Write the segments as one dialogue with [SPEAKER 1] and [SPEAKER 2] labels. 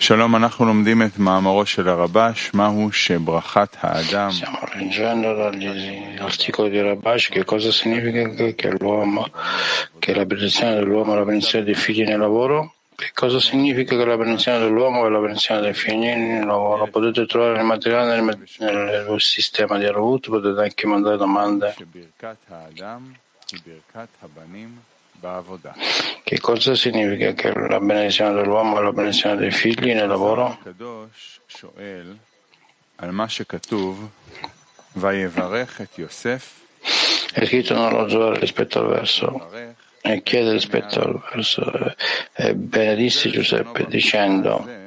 [SPEAKER 1] Shalom,
[SPEAKER 2] Stiamo leggendo dagli articoli di Rabash che cosa significa che, che la benedizione dell'uomo è la benedizione dei figli nel lavoro. Che cosa significa che la benedizione dell'uomo e la benedizione dei figli nel lavoro? Potete trovare il materiale nel, nel, nel sistema di Arut, potete anche mandare domande. Che cosa significa che la benedizione dell'uomo e la benedizione dei figli nel lavoro? È scritto nello Zohar rispetto al verso. E chiede rispetto al verso e benedisse Giuseppe dicendo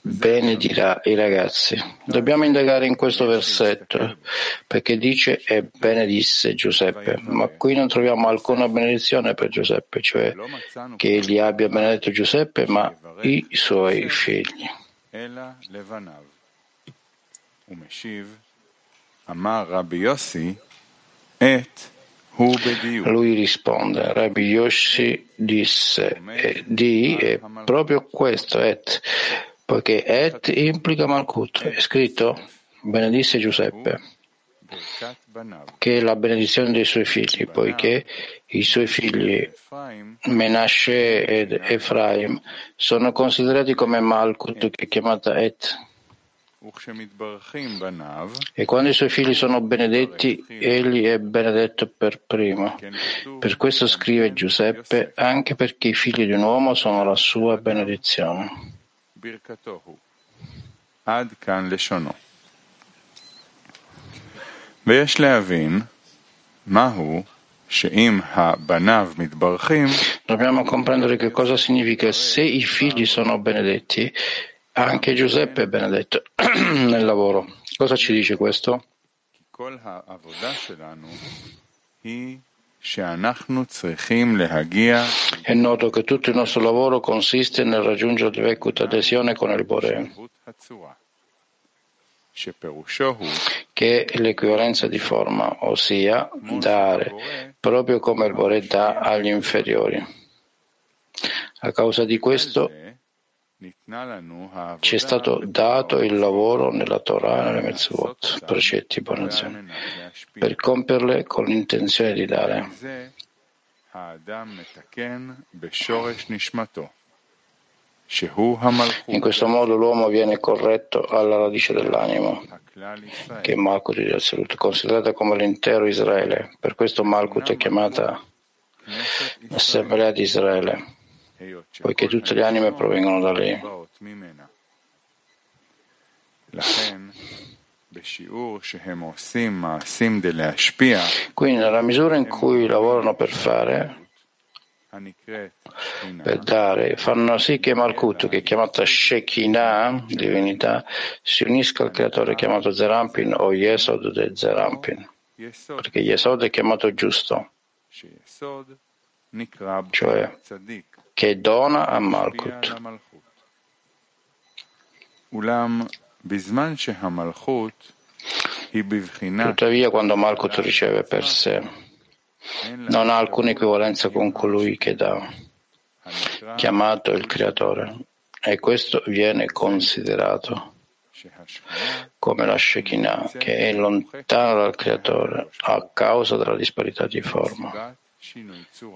[SPEAKER 2] benedirà i ragazzi. Dobbiamo indagare in questo versetto perché dice e benedisse Giuseppe, ma qui non troviamo alcuna benedizione per Giuseppe, cioè che egli abbia benedetto Giuseppe, ma i suoi figli. Lui risponde, Rabbi Yossi disse, di è proprio questo, et poiché Et implica Malkut. È scritto, benedisse Giuseppe, che è la benedizione dei suoi figli, poiché i suoi figli Menashe ed Efraim sono considerati come Malkut, che è chiamata Et. E quando i suoi figli sono benedetti, egli è benedetto per primo. Per questo scrive Giuseppe, anche perché i figli di un uomo sono la sua benedizione.
[SPEAKER 1] ברכתו הוא. עד כאן לשונו. ויש להבין מהו שאם הבניו מתברכים,
[SPEAKER 2] Dobbiamo comprendere che cosa significa se i figli sono benedetti, anche Giuseppe è benedetto nel lavoro. Cosa ci dice questo? in noto che tutto il nostro lavoro consiste nel raggiungere Dvekut adesione con il Bore, che è l'equivalenza di forma, ossia dare, proprio come il Bore dà agli inferiori. A causa di questo, ci è stato dato il lavoro nella Torah e nelle Mitzvot, precetti
[SPEAKER 1] e buone
[SPEAKER 2] per compierle con l'intenzione di dare. In questo modo l'uomo viene corretto alla radice
[SPEAKER 1] dell'anima,
[SPEAKER 2] che è Malkut di Azzelut, considerata come l'intero Israele. Per questo Malkut è chiamata Assemblea di Israele poiché tutte le anime provengono da
[SPEAKER 1] lei.
[SPEAKER 2] Quindi nella misura in cui lavorano per fare, per dare, fanno sì che Malkut, che è chiamata Shekinah, divinità, si unisca al creatore chiamato Zerampin o Yesod del Zerampin, perché Yesod è chiamato giusto, cioè che dona a Malkut. Tuttavia, quando Malkut riceve per sé, non ha alcuna equivalenza con colui che dà, chiamato il Creatore, e questo viene considerato come la Shekinah, che è lontana dal Creatore a causa della disparità di forma.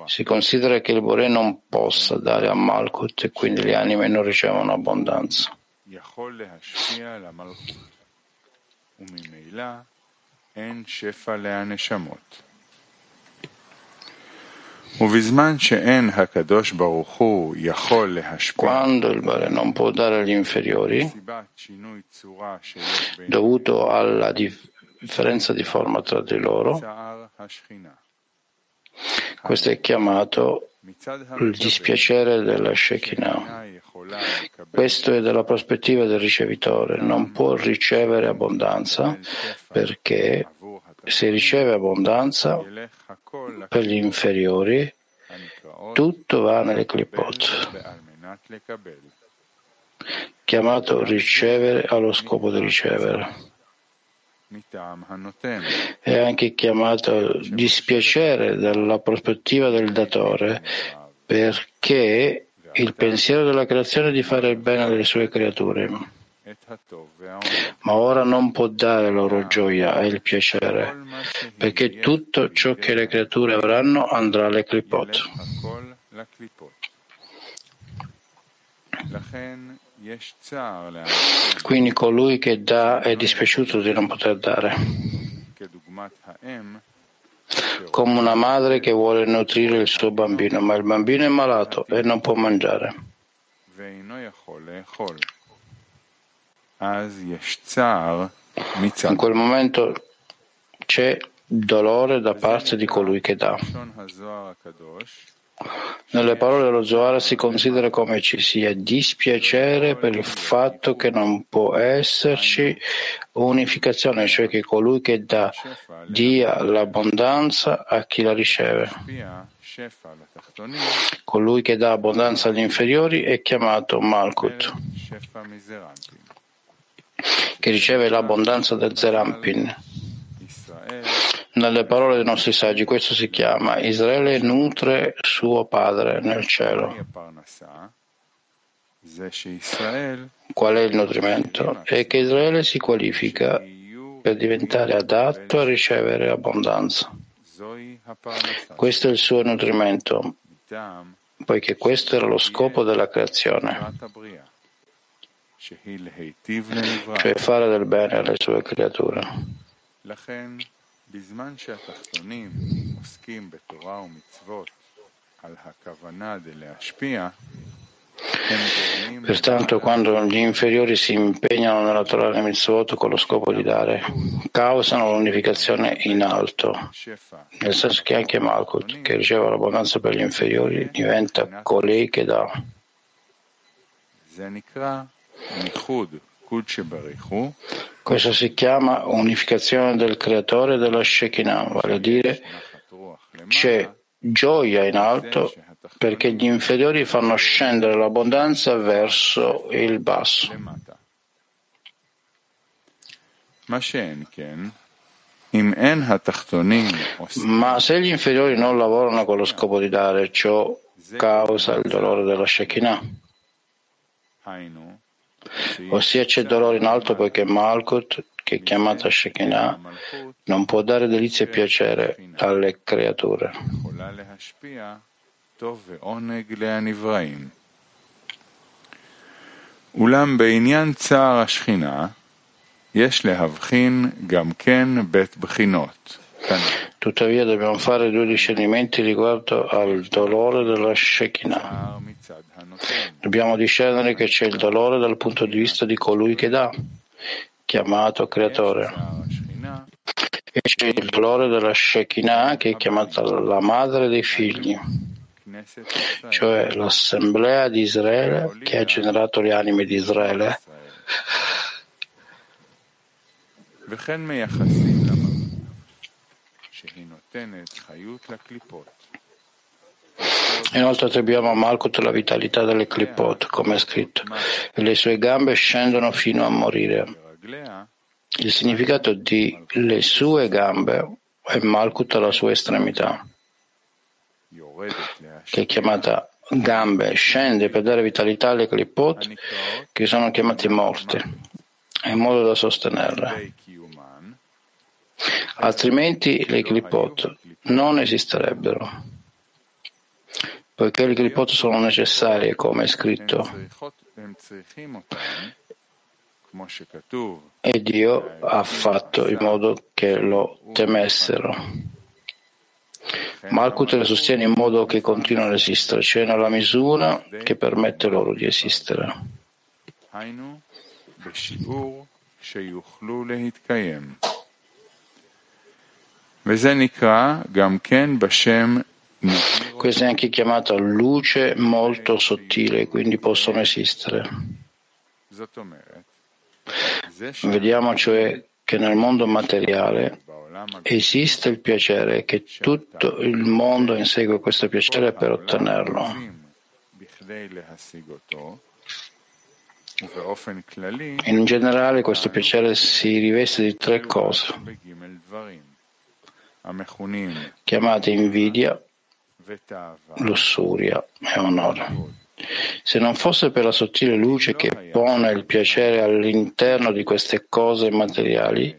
[SPEAKER 2] Si considera che il Bore non possa dare a Malkut e quindi le anime non ricevono abbondanza. Quando il Bore non può dare agli inferiori, dovuto alla differenza di forma tra di loro, questo è chiamato il dispiacere della Shekinah. Questo è dalla prospettiva del ricevitore. Non può ricevere abbondanza perché se riceve abbondanza per gli inferiori, tutto va nelle clipot. Chiamato ricevere allo scopo di ricevere è anche chiamato dispiacere dalla prospettiva del datore perché il pensiero della creazione è di fare il bene alle sue creature. Ma ora non può dare loro gioia e il piacere, perché tutto ciò che le creature avranno andrà alle clipot. Quindi colui che dà è dispiaciuto di non poter dare. Come una madre che vuole nutrire il suo bambino, ma il bambino è malato e non può mangiare. In quel momento c'è dolore da parte di colui che dà. Nelle parole dello Zohar si considera come ci sia dispiacere per il fatto che non può esserci unificazione, cioè che colui che dà dia l'abbondanza a chi la riceve. Colui che dà abbondanza agli inferiori è chiamato Malkut, che riceve l'abbondanza del Zerampin. Nelle parole dei nostri saggi questo si chiama Israele nutre suo padre nel cielo. Qual è il nutrimento? È che Israele si qualifica per diventare adatto a ricevere abbondanza. Questo è il suo nutrimento, poiché questo era lo scopo della creazione, cioè fare del bene alle sue creature. Pertanto quando gli inferiori si impegnano nella Torah e Mitzvot con lo scopo di dare, causano l'unificazione in alto, nel senso che anche Malkut, che riceve l'abbondanza per gli inferiori, diventa colei che dà. Questo si chiama unificazione del creatore della Shekinah, vale a dire c'è gioia in alto perché gli inferiori fanno scendere l'abbondanza verso il basso. Ma se gli inferiori non lavorano con lo scopo di dare, ciò causa il dolore della Shekinah. Ossia c'è dolore in alto poiché Malkut, che è chiamata Shekinah, non può dare delizia e piacere alle creature. אולם בעניין צער השכינה יש להבחין גם כן בית בחינות. Tuttavia dobbiamo fare due discernimenti riguardo al dolore della Shekinah. Dobbiamo discernere che c'è il dolore dal punto di vista di colui che dà, chiamato creatore. E c'è il dolore della Shekinah che è chiamata la madre dei figli, cioè l'assemblea di Israele che ha generato le anime di Israele. Inoltre attribuiamo a Malkut la vitalità delle clipot, come è scritto, e le sue gambe scendono fino a morire. Il significato di le sue gambe è Malkut alla sua estremità, che è chiamata gambe, scende per dare vitalità alle clipot, che sono chiamate morte, in modo da sostenerle. Altrimenti le clipot non esisterebbero poiché le clipot sono necessarie, come è scritto. E Dio ha fatto in modo che lo temessero. Malkut le sostiene in modo che continuano ad esistere, cioè nella misura che permette loro di esistere. Questa è anche chiamata luce molto sottile, quindi possono esistere. Vediamo cioè che nel mondo materiale esiste il piacere che tutto il mondo insegue questo piacere per ottenerlo. In generale questo piacere si riveste di tre cose, chiamate invidia, lussuria e onore. Se non fosse per la sottile luce che pone il piacere all'interno di queste cose materiali,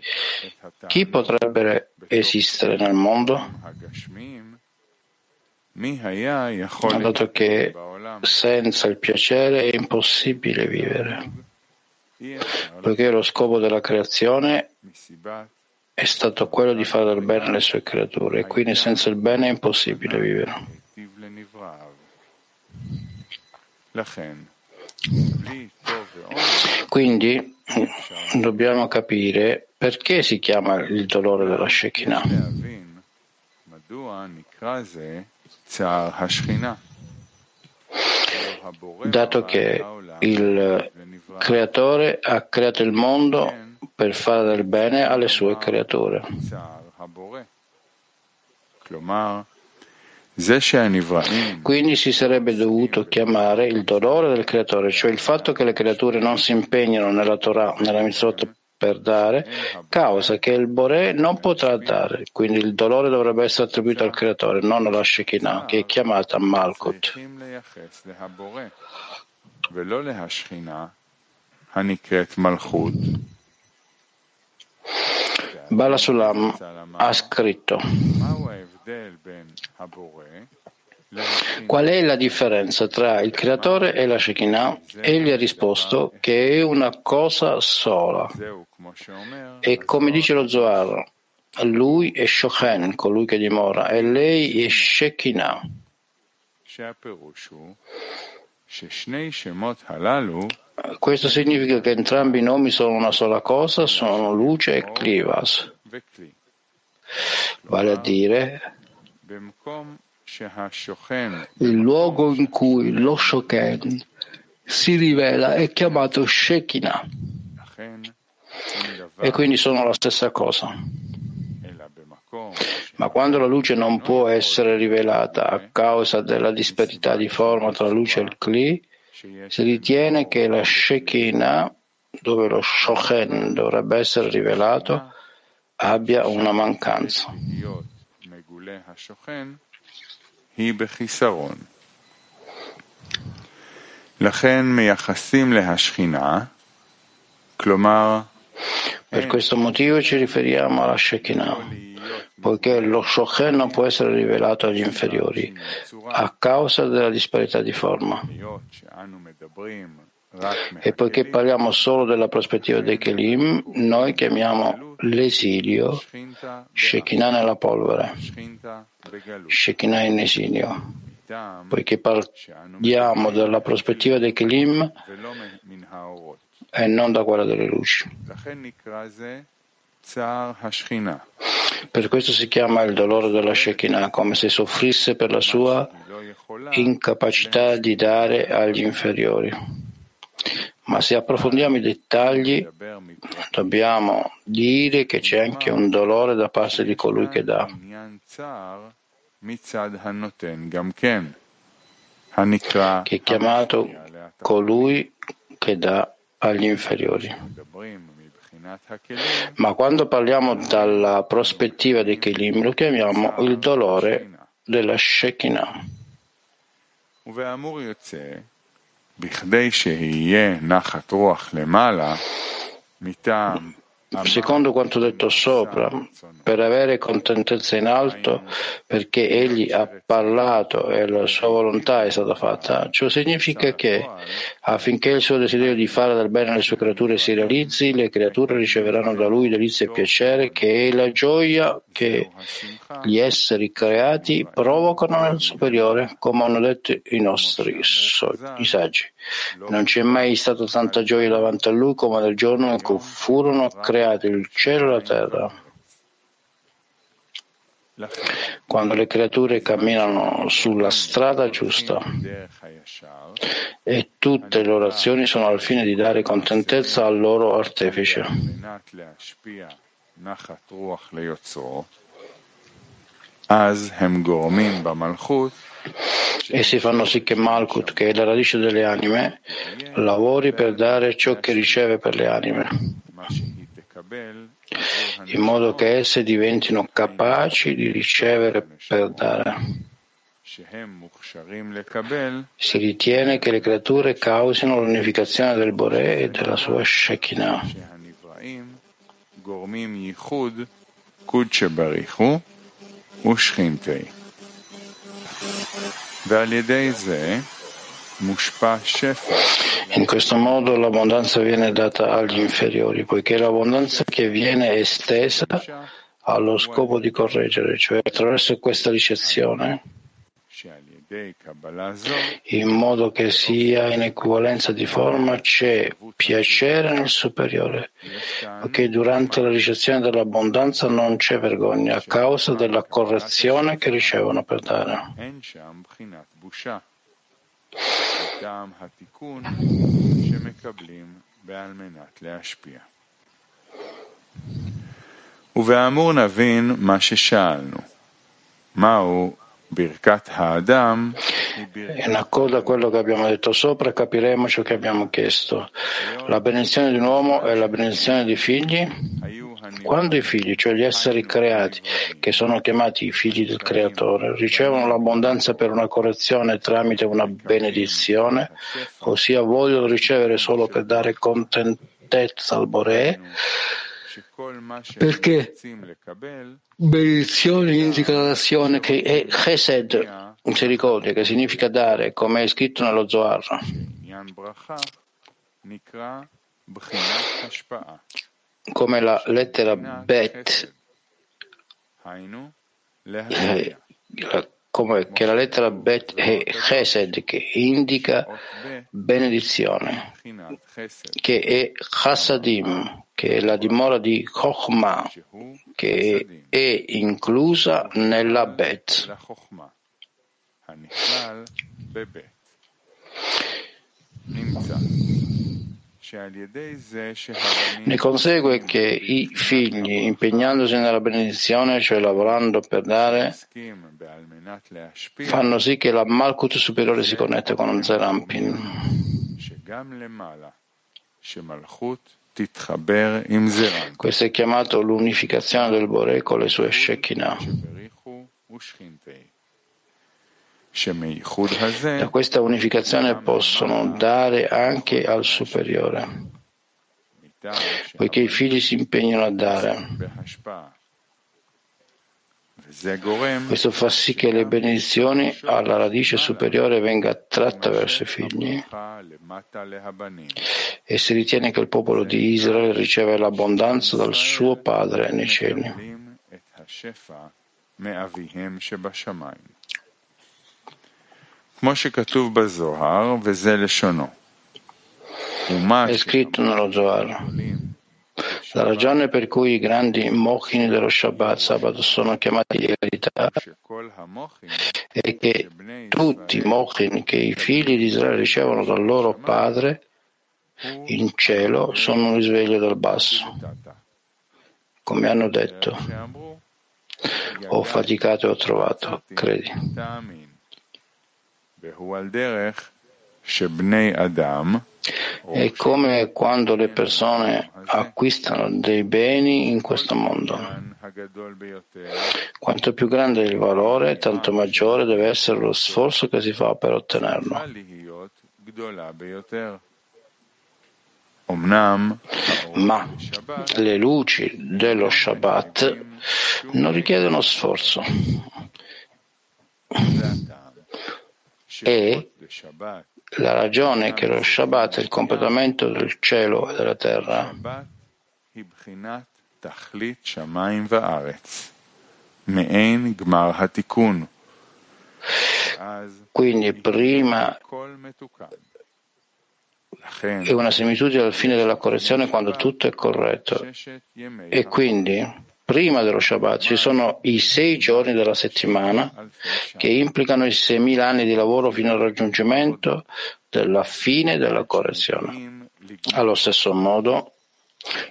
[SPEAKER 2] chi potrebbe esistere nel mondo? Dato che senza il piacere è impossibile vivere, poiché lo scopo della creazione è stato quello di fare del bene alle sue creature e quindi senza il bene è impossibile vivere. Quindi dobbiamo capire perché si chiama il dolore della Shekinah. Dato che il creatore ha creato il mondo per fare del bene alle sue creature. Quindi si sarebbe dovuto chiamare il dolore del creatore, cioè il fatto che le creature non si impegnano nella Torah, nella mitzvot per dare, causa che il Bore non potrà dare. Quindi il dolore dovrebbe essere attribuito al creatore, non alla Shekinah, che è chiamata Malkut. Bala Sulam ha scritto Qual è la differenza tra il creatore e la Shekinah? Egli ha risposto che è una cosa sola. E come dice lo Zohar, lui è Shochen, colui che dimora, e lei è Shekinah. Questo significa che entrambi i nomi sono una sola cosa, sono luce e klivas. Vale a dire il luogo in cui lo Shoken si rivela è chiamato Shekinah e quindi sono la stessa cosa. Ma quando la luce non può essere rivelata a causa della disparità di forma tra luce e il Kli, si ritiene che la Shekinah, dove lo Shochen dovrebbe essere rivelato, abbia una mancanza. Per questo motivo ci riferiamo alla Shekinah poiché lo Shochen non può essere rivelato agli inferiori a causa della disparità di forma. E poiché parliamo solo della prospettiva dei Kelim, noi chiamiamo l'esilio Shekinah nella polvere, Shekinah in esilio. Poiché parliamo della prospettiva dei Kelim e non da quella delle luci. Per questo si chiama il dolore della Shekinah, come se soffrisse per la sua incapacità di dare agli inferiori. Ma se approfondiamo i dettagli, dobbiamo dire che c'è anche un dolore da parte di colui che dà. Che è chiamato colui che dà agli inferiori. Ma quando parliamo dalla prospettiva dei Kelim lo chiamiamo il dolore della Shekinah secondo quanto detto sopra, per avere contentezza in alto, perché egli ha parlato e la sua volontà è stata fatta. Ciò significa che affinché il suo desiderio di fare del bene alle sue creature si realizzi, le creature riceveranno da lui delizia e piacere, che è la gioia che gli esseri creati provocano nel superiore, come hanno detto i nostri i saggi. Non c'è mai stata tanta gioia davanti a lui come nel giorno in cui furono creati il cielo e la terra. Quando le creature camminano sulla strada giusta e tutte le loro azioni sono al fine di dare contentezza al loro artefice. אז הם גורמים במלכות Essi fanno sì che Malkut, che è la radice delle anime, lavori per dare ciò che riceve per le anime, in modo che esse diventino capaci di ricevere per dare. si ritiene che le creature causino l'unificazione del Boré e della sua Shekinah. In questo modo l'abbondanza viene data agli inferiori, poiché l'abbondanza che viene estesa ha lo scopo di correggere, cioè attraverso questa ricezione, in modo che sia in equivalenza di forma, c'è piacere nel superiore, poiché durante la ricezione dell'abbondanza non c'è vergogna a causa della correzione che ricevono per dare.
[SPEAKER 1] ובאמור נבין מה ששאלנו, מהו
[SPEAKER 2] è una cosa quello che abbiamo detto sopra, capiremo ciò che abbiamo chiesto. La benedizione di un uomo è la benedizione dei figli. Quando i figli, cioè gli esseri creati, che sono chiamati i figli del Creatore, ricevono l'abbondanza per una correzione tramite una benedizione, ossia vogliono ricevere solo per dare contentezza al Boré, perché? benedizione indica l'azione che è chesed, misericordia, che significa dare, come è scritto nello Zohar. Come la lettera Bet, eh, come che la lettera Bet è chesed, che indica benedizione, che è chassadim, che è la dimora di Chokhmah, che è inclusa nella Bet. Ne consegue che i figli, impegnandosi nella benedizione, cioè lavorando per dare, fanno sì che la Malkut superiore si connette con Zerampin. Questo è chiamato l'unificazione del Boré con le sue Shekinah. Da questa unificazione possono dare anche al superiore, poiché i figli si impegnano a dare. Questo fa sì che le benedizioni alla radice superiore venga attratta verso i figli e si ritiene che il popolo di Israele riceve l'abbondanza dal suo padre nei cieli. È scritto nello Zohar. La ragione per cui i grandi mochin dello Shabbat sabato sono chiamati di verità è che tutti i mochin che i figli di Israele ricevono dal loro padre in cielo sono un risveglio dal basso. Come hanno detto, ho faticato e ho trovato, credi. È come quando le persone acquistano dei beni in questo mondo. Quanto più grande è il valore, tanto maggiore deve essere lo sforzo che si fa per ottenerlo. Ma le luci dello Shabbat non richiedono sforzo. E la ragione che lo Shabbat è il completamento del cielo e della terra. Quindi prima è una similitudine al fine della correzione quando tutto è corretto. E quindi prima dello Shabbat ci sono i sei giorni della settimana che implicano i 6.000 anni di lavoro fino al raggiungimento della fine della correzione. Allo stesso modo,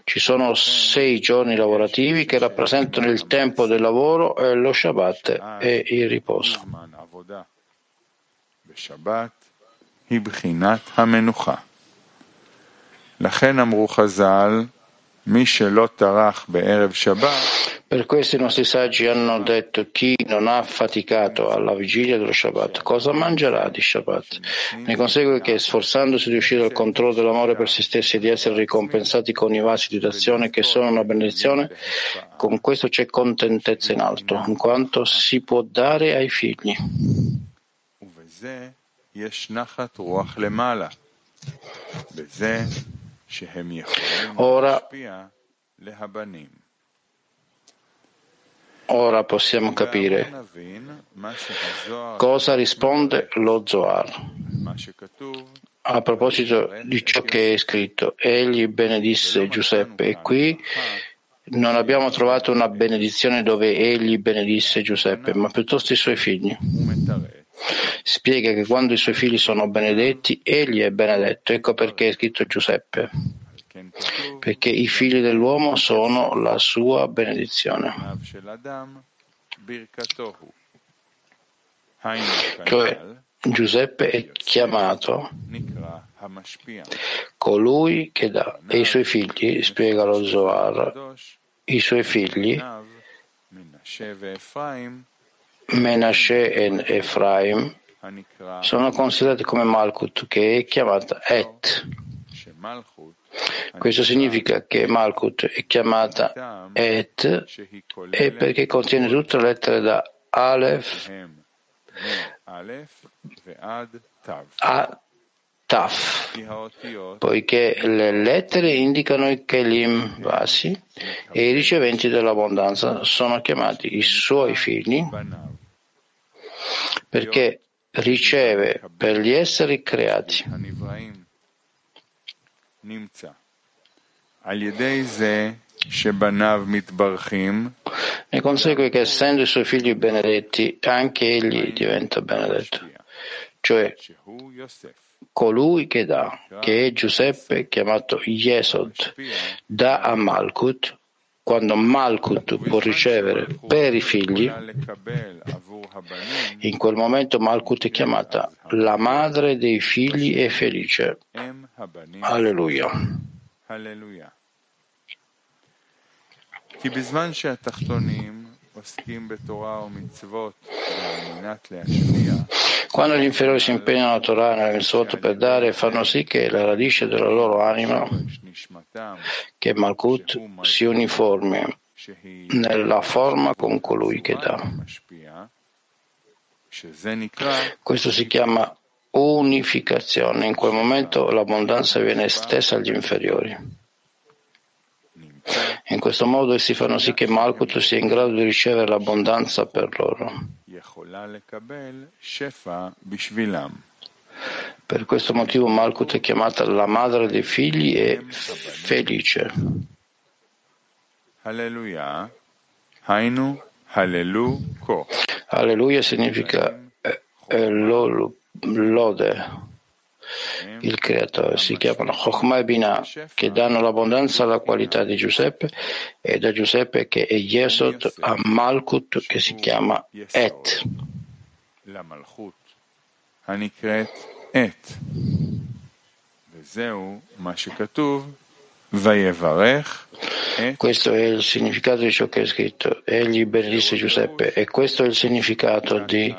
[SPEAKER 2] ci sono sei giorni lavorativi che rappresentano il tempo del lavoro e lo Shabbat è il riposo. Per questo i nostri saggi hanno detto chi non ha faticato alla vigilia dello Shabbat, cosa mangerà di Shabbat? Ne consegue che sforzandosi di uscire dal controllo dell'amore per se stessi e di essere ricompensati con i vasi di d'azione che sono una benedizione, con questo c'è contentezza in alto, in quanto si può dare ai figli. Ora Ora possiamo capire cosa risponde lo Zohar. A proposito di ciò che è scritto, egli benedisse Giuseppe e qui. Non abbiamo trovato una benedizione dove egli benedisse Giuseppe, ma piuttosto i suoi figli. Spiega che quando i suoi figli sono benedetti, egli è benedetto. Ecco perché è scritto Giuseppe perché i figli dell'uomo sono la sua benedizione. Cioè, Giuseppe è chiamato colui che dà e i suoi figli, spiega lo Zohar, i suoi figli Menashe e Efraim sono considerati come Malkut che è chiamata Et. Questo significa che Malkut è chiamata Et e perché contiene tutte le lettere da Aleph a Taf, poiché le lettere indicano i Kelim vasi e i riceventi dell'abbondanza sono chiamati i suoi figli perché riceve per gli esseri creati. Ne consegue che essendo i suoi figli benedetti, anche egli diventa benedetto, cioè colui che dà, che è Giuseppe chiamato Yesod, dà a Malkut, quando Malkut può ricevere per i figli, in quel momento Malkut è chiamata la madre dei figli e felice. Alleluia. Alleluia. Quando gli inferiori si impegnano a Torah nella Mitzvot per dare, fanno sì che la radice della loro anima, che è Malkut, si uniformi nella forma con colui che dà. Questo si chiama unificazione. In quel momento l'abbondanza viene estesa agli inferiori. In questo modo essi fanno sì che Malkut sia in grado di ricevere l'abbondanza per loro. Per questo motivo Malkut è chiamata la madre dei figli e felice. Alleluia. Alleluia significa eh, eh, lode il creatore. Si chiamano Chokhmah e Binah, che danno l'abbondanza alla qualità di Giuseppe, e da Giuseppe che è Yesod a Malkut, che si chiama Et. Questo è il significato di ciò che è scritto. Egli benedisse Giuseppe e questo è il significato di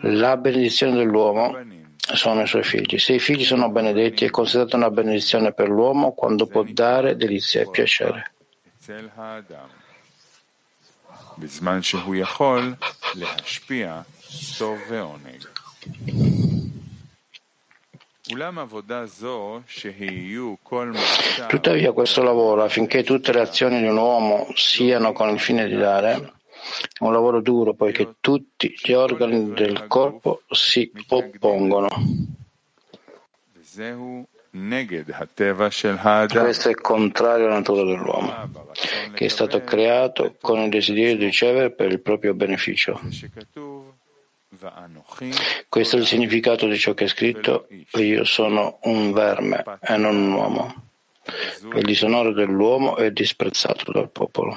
[SPEAKER 2] la benedizione dell'uomo sono i suoi figli. Se i figli sono benedetti, è considerata una benedizione per l'uomo quando può dare delizia e piacere. Tuttavia questo lavoro, affinché tutte le azioni di un uomo siano con il fine di dare, è un lavoro duro poiché tutti gli organi del corpo si oppongono. Questo è contrario alla natura dell'uomo, che è stato creato con il desiderio di ricevere per il proprio beneficio. Questo è il significato di ciò che è scritto, io sono un verme e non un uomo. Il disonore dell'uomo è disprezzato dal popolo.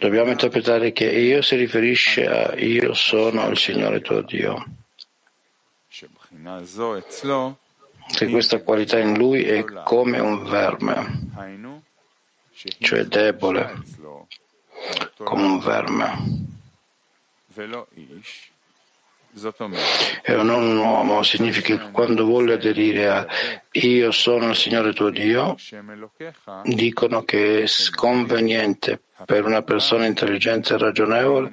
[SPEAKER 2] Dobbiamo interpretare che io si riferisce a io sono il Signore tuo Dio. Che questa qualità in lui è come un verme. cioè debole, come un verme. E non un uomo significa che quando vuole aderire a io sono il Signore tuo Dio, dicono che è sconveniente per una persona intelligente e ragionevole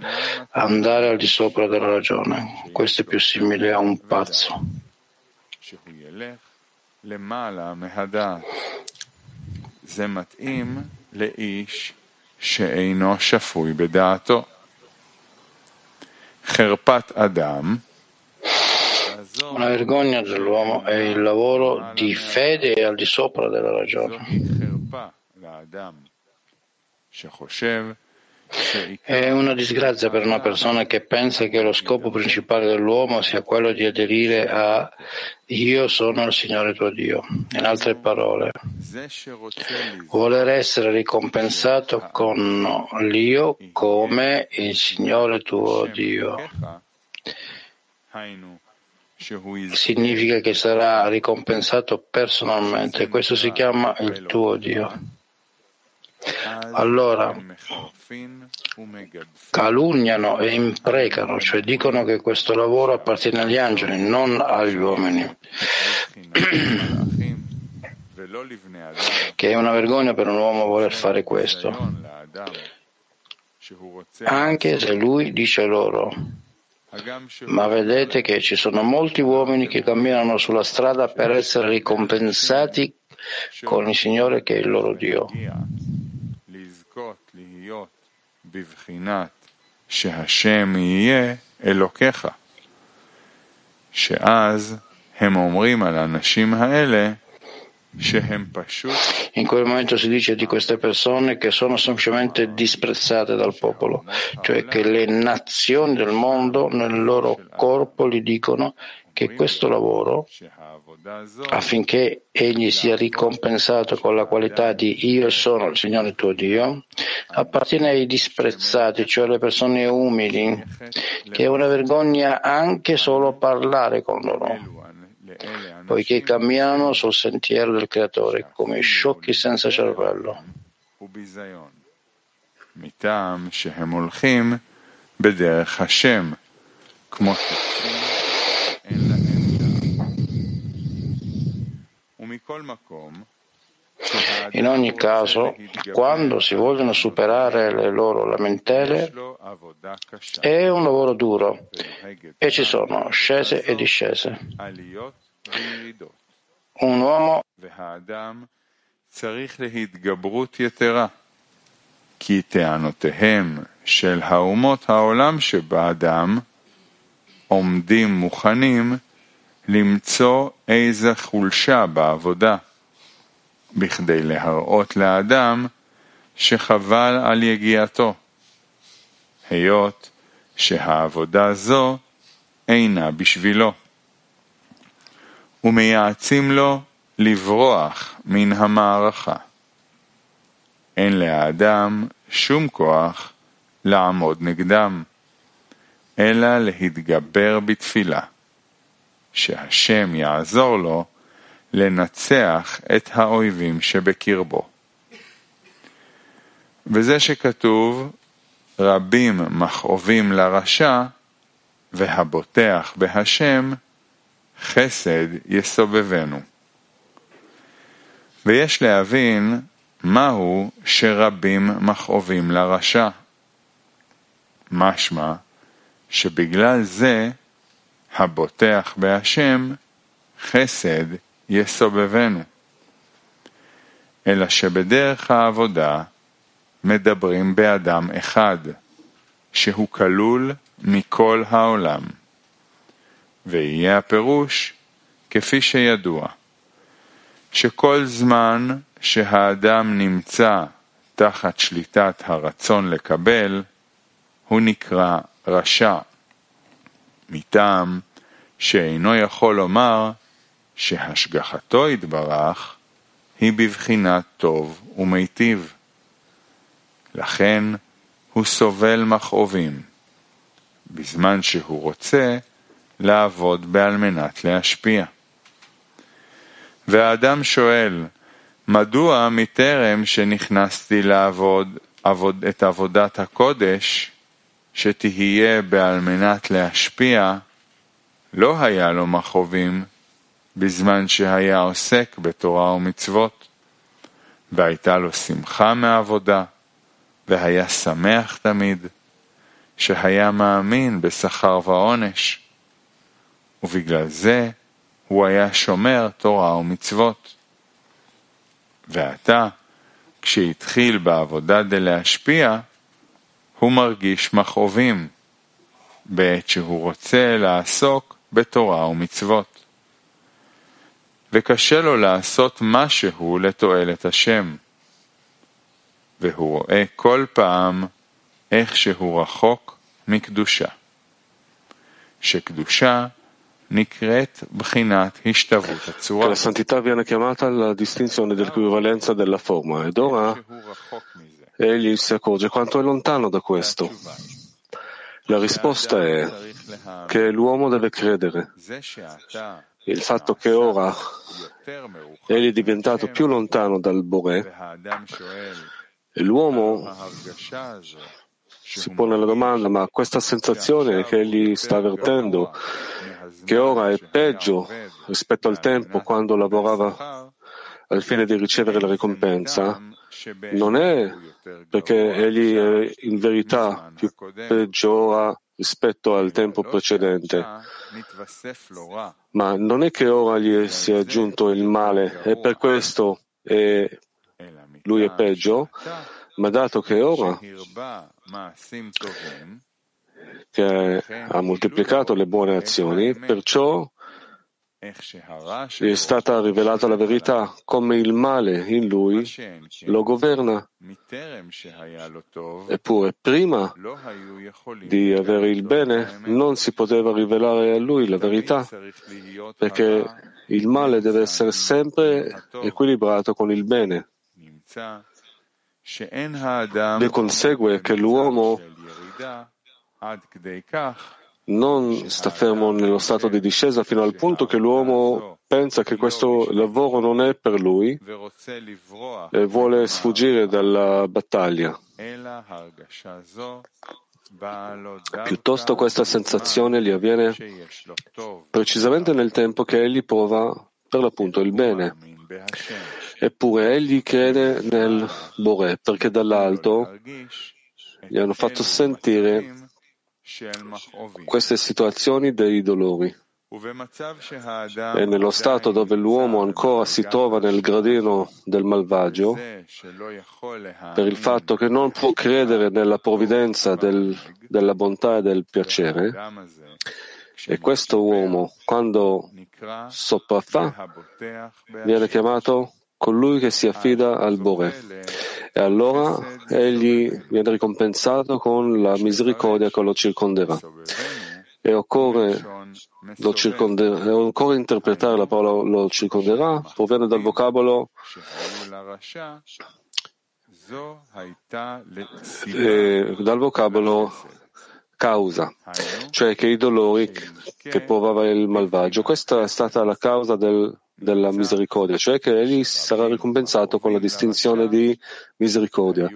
[SPEAKER 2] andare al di sopra della ragione. Questo è più simile a un pazzo.
[SPEAKER 1] זה מתאים לאיש שאינו שפוי בדעתו.
[SPEAKER 2] La vergogna dell'uomo è il lavoro di fede al di sopra della ragione. È una disgrazia per una persona che pensa che lo scopo principale dell'uomo sia quello di aderire a io sono il Signore tuo Dio. In altre parole, voler essere ricompensato con l'io come il Signore tuo Dio significa che sarà ricompensato personalmente. Questo si chiama il tuo Dio. Allora calunniano e imprecano, cioè dicono che questo lavoro appartiene agli angeli, non agli uomini. che è una vergogna per un uomo voler fare questo, anche se lui dice loro ma vedete che ci sono molti uomini che camminano sulla strada per essere ricompensati con il Signore che è il loro Dio.
[SPEAKER 1] שהשם יהיה אלוקיך, שאז הם אומרים על האנשים האלה
[SPEAKER 2] in quel momento si dice di queste persone che sono semplicemente disprezzate dal popolo, cioè che le nazioni del mondo nel loro corpo gli dicono che questo lavoro, affinché egli sia ricompensato con la qualità di io sono il Signore tuo Dio, appartiene ai disprezzati, cioè alle persone umili, che è una vergogna anche solo parlare con loro poiché camminano sul sentiero del Creatore come sciocchi senza cervello.
[SPEAKER 1] מטעם שהם הולכים בדרך השם, כמו
[SPEAKER 2] in ogni caso, quando si vogliono superare le loro lamentele, è un lavoro duro e ci sono scese e discese. Un uomo
[SPEAKER 1] צריך להתגברות יתרה, כי טענותיהם של האומות העולם שבאדם עומדים מוכנים למצוא איזה חולשה בעבודה. בכדי להראות לאדם שחבל על יגיעתו, היות שהעבודה זו אינה בשבילו, ומייעצים לו לברוח מן המערכה. אין לאדם שום כוח לעמוד נגדם, אלא להתגבר בתפילה, שהשם יעזור לו לנצח את האויבים שבקרבו. וזה שכתוב רבים מכאובים לרשע והבוטח בהשם חסד יסובבנו. ויש להבין מהו שרבים מכאובים לרשע. משמע שבגלל זה הבוטח בהשם חסד יסובבנו. אלא שבדרך העבודה מדברים באדם אחד, שהוא כלול מכל העולם. ויהיה הפירוש כפי שידוע, שכל זמן שהאדם נמצא תחת שליטת הרצון לקבל, הוא נקרא רשע, מטעם שאינו יכול לומר שהשגחתו יתברך היא בבחינת טוב ומיטיב. לכן הוא סובל מכאובים, בזמן שהוא רוצה לעבוד בעל מנת להשפיע. והאדם שואל, מדוע מטרם שנכנסתי לעבוד עבוד, את עבודת הקודש, שתהיה בעל מנת להשפיע, לא היה לו מכאובים בזמן שהיה עוסק בתורה ומצוות, והייתה לו שמחה מעבודה, והיה שמח תמיד, שהיה מאמין בשכר ועונש, ובגלל זה הוא היה שומר תורה ומצוות. ועתה, כשהתחיל בעבודה דלהשפיע, הוא מרגיש מכאובים, בעת שהוא רוצה לעסוק בתורה ומצוות. וקשה לו לעשות משהו לתועלת השם. והוא רואה כל פעם איך שהוא רחוק מקדושה. שקדושה נקראת בחינת השתוות הצורה.
[SPEAKER 3] La santità viene chiamata la distinzione dell'equivalenza della forma ed ora egli si accorge quanto è lontano da questo. La risposta è che l'uomo deve credere. Il fatto che ora egli è diventato più lontano dal Boré e l'uomo si pone la domanda, ma questa sensazione che egli sta avvertendo, che ora è peggio rispetto al tempo quando lavorava al fine di ricevere la ricompensa, non è perché egli è in verità più peggiora rispetto al tempo precedente, ma non è che ora gli sia aggiunto il male e per questo è, lui è peggio, ma dato che ora che ha moltiplicato le buone azioni, perciò gli è stata rivelata la verità come il male in lui lo governa. Eppure prima di avere il bene non si poteva rivelare a lui la verità perché il male deve essere sempre equilibrato con il bene. Ne consegue che l'uomo non sta fermo nello stato di discesa fino al punto che l'uomo pensa che questo lavoro non è per lui e vuole sfuggire dalla battaglia. Piuttosto questa sensazione gli avviene precisamente nel tempo che egli prova per l'appunto il bene. Eppure egli crede nel Boré perché dall'alto gli hanno fatto sentire queste situazioni dei dolori. E nello stato dove l'uomo ancora si trova nel gradino del malvagio, per il fatto che non può credere nella provvidenza del, della bontà e del piacere, e questo uomo, quando sopraffa, viene chiamato colui che si affida al Bore. E allora egli viene ricompensato con la misericordia che lo circonderà. E occorre, lo circonderà, e occorre interpretare la parola lo circonderà, proviene dal vocabolo eh, dal vocabolo causa, cioè che i dolori che provava il malvagio, questa è stata la causa del della misericordia, cioè che egli sarà ricompensato con la distinzione di misericordia.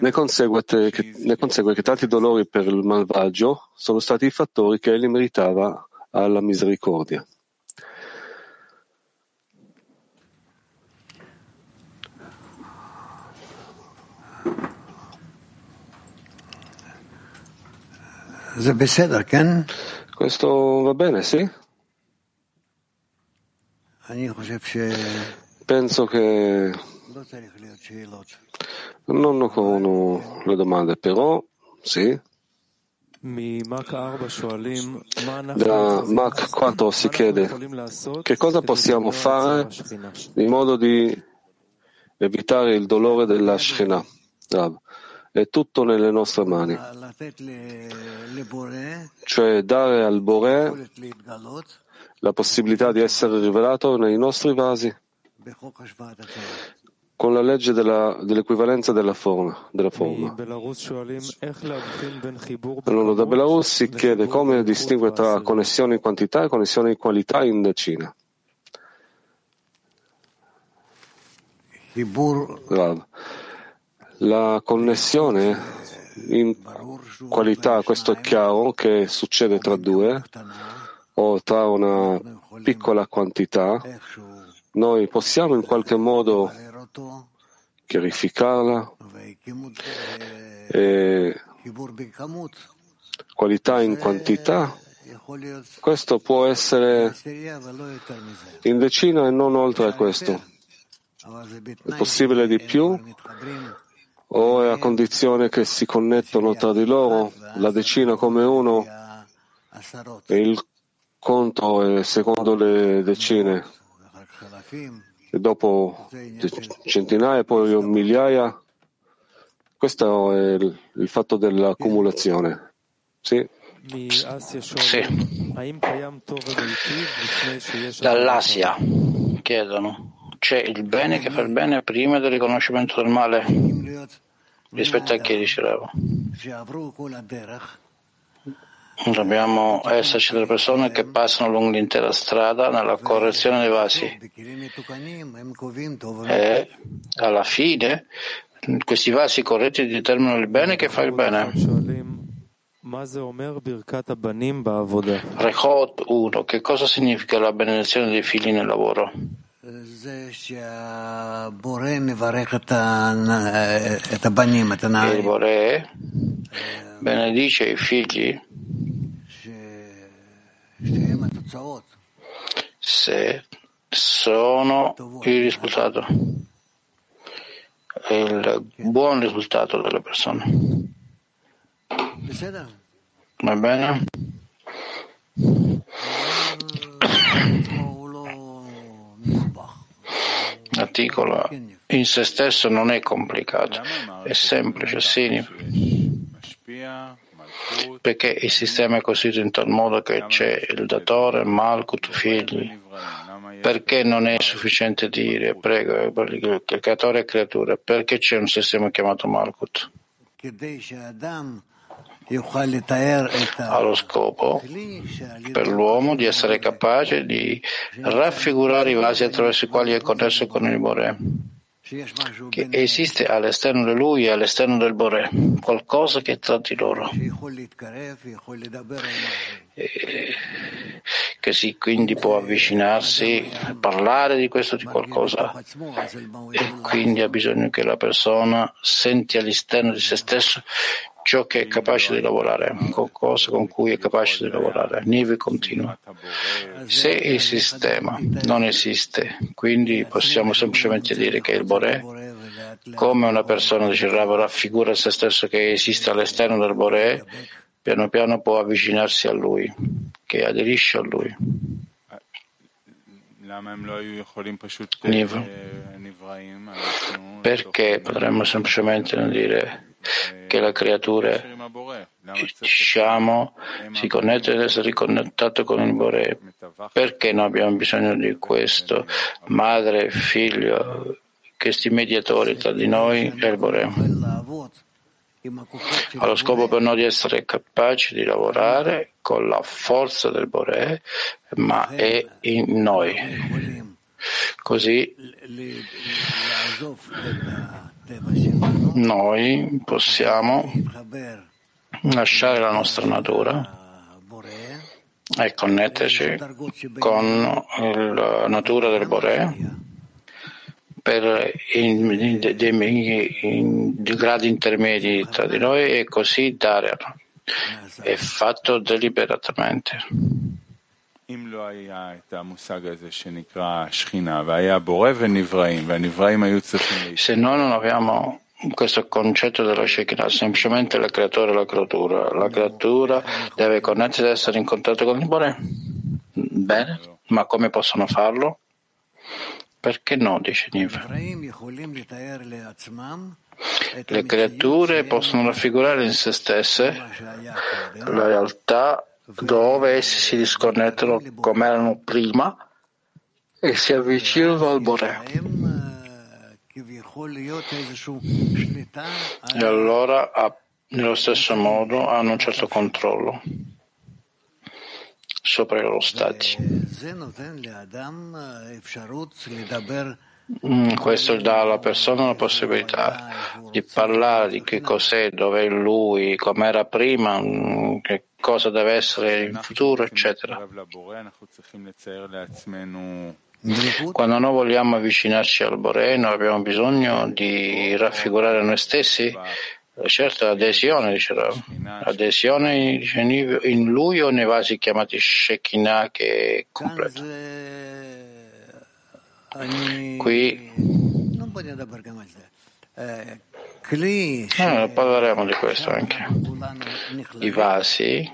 [SPEAKER 3] Ne consegue, che, ne consegue che tanti dolori per il malvagio sono stati i fattori che egli meritava alla misericordia. Questo va bene, sì? Penso che non ho le domande, però sì. Da Mach 4 si chiede che cosa possiamo fare in modo di evitare il dolore della Shekhinah. È tutto nelle nostre mani. Cioè dare al Boré la possibilità di essere rivelato nei nostri vasi con la legge della, dell'equivalenza della forma. Della forma. Allora, da Belarus si chiede come distingue tra connessione in quantità e connessione in qualità in Cina. La connessione in qualità, questo è chiaro che succede tra due o tra una piccola quantità, noi possiamo in qualche modo chiarificarla e qualità in quantità questo può essere in decina e non oltre questo. È possibile di più o è a condizione che si connettono tra di loro la decina come uno e il conto è secondo le decine. E dopo centinaia poi migliaia. Questo è il, il fatto dell'accumulazione. Sì?
[SPEAKER 2] Sì. Dall'Asia chiedono, c'è il bene che fa il bene prima del riconoscimento del male rispetto a chi riceve. Dobbiamo esserci delle persone che passano lungo l'intera strada nella correzione dei vasi e alla fine questi vasi corretti determinano il bene che fa il bene. Rechot 1. Che cosa significa la benedizione dei figli nel lavoro? Il Bore benedice i figli se sono il risultato, il buon risultato delle persone. Va bene? L'articolo in se stesso non è complicato, è semplice, sì, perché il sistema è costituito in tal modo che c'è il datore, Malkut, figli. Perché non è sufficiente dire, prego, il creatore e creatura? Perché c'è un sistema chiamato Malkut? ha lo scopo per l'uomo di essere capace di raffigurare i vasi attraverso i quali è connesso con il Bore, che esiste all'esterno di lui e all'esterno del Bore, qualcosa che è tra di loro, e che si quindi può avvicinarsi, parlare di questo di qualcosa. e quindi ha bisogno che la persona senti all'esterno di se stesso ciò che è capace di lavorare, qualcosa con cui è capace di lavorare. Nive continua. Se il sistema non esiste, quindi possiamo semplicemente dire che il Boré, come una persona dice Rav raffigura se stesso che esiste all'esterno del Boré, piano piano può avvicinarsi a lui, che aderisce a lui. Perché potremmo semplicemente dire che la creatura diciamo si connette ed essere riconnettato con il Bore. Perché noi abbiamo bisogno di questo? Madre figlio, questi mediatori tra di noi e il Bore. Ha lo scopo per noi di essere capaci di lavorare con la forza del Bore, ma è in noi. Così noi possiamo lasciare la nostra natura e connetterci con la natura del Bore per in, gradi intermedi tra di noi e così dare. È fatto deliberatamente. Se noi non abbiamo questo concetto della Shekinah, semplicemente la creatura e la creatura. La creatura deve connettersi ed essere in contatto con il Bore. Bene, ma come possono farlo? Perché no, dice Niv. Le creature possono raffigurare in se stesse la realtà dove essi si disconnettono come erano prima e si avvicinano al Bore. E allora, nello stesso modo, hanno un certo controllo sopra i loro stati. Mm, questo dà alla persona la possibilità di parlare di che cos'è, dove è lui, com'era prima, mm, che cosa deve essere in futuro, eccetera. Quando noi vogliamo avvicinarci al Bore, noi abbiamo bisogno di raffigurare noi stessi certo adesione, diceva. adesione in lui o nei vasi chiamati Shekinah che è completo. Qui. Eh, parleremo di questo anche. I vasi.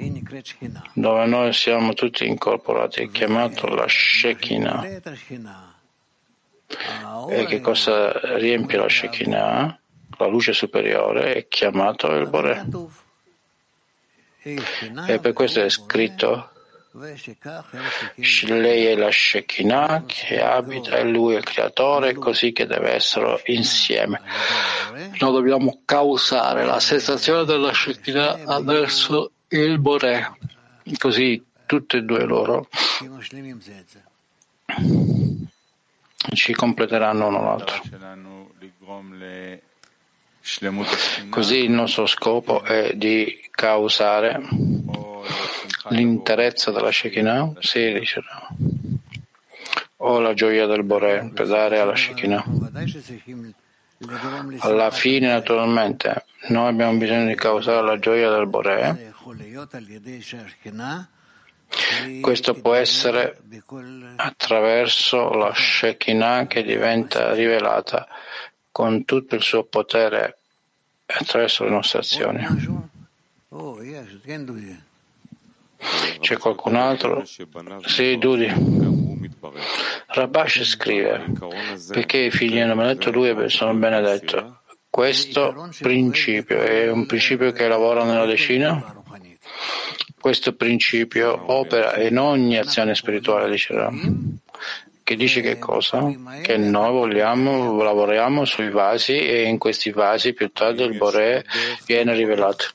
[SPEAKER 2] Dove noi siamo tutti incorporati, è chiamato la Shekinah. E che cosa riempie la Shekinah? La luce superiore è chiamato il Bore. E per questo è scritto lei è la Shekinah che abita e lui è il creatore, così che deve essere insieme. Noi dobbiamo causare la sensazione della Shekinah attraverso il Bore, così tutti e due loro ci completeranno uno l'altro. Così il nostro scopo è di causare l'interezza della Shekinah, sì, dicerà, o la gioia del Bore per dare alla Shekinah. Alla fine, naturalmente, noi abbiamo bisogno di causare la gioia del Bore. Questo può essere attraverso la Shekinah che diventa rivelata con tutto il suo potere attraverso le nostre azioni. C'è qualcun altro? Sì, Dudi. Rabash scrive, perché i figli hanno benedetto lui sono benedetto. Questo principio è un principio che lavora nella decina? Questo principio opera in ogni azione spirituale, dice Ram che dice che cosa? Che noi vogliamo, lavoriamo sui vasi e in questi vasi più tardi il Bore viene rivelato.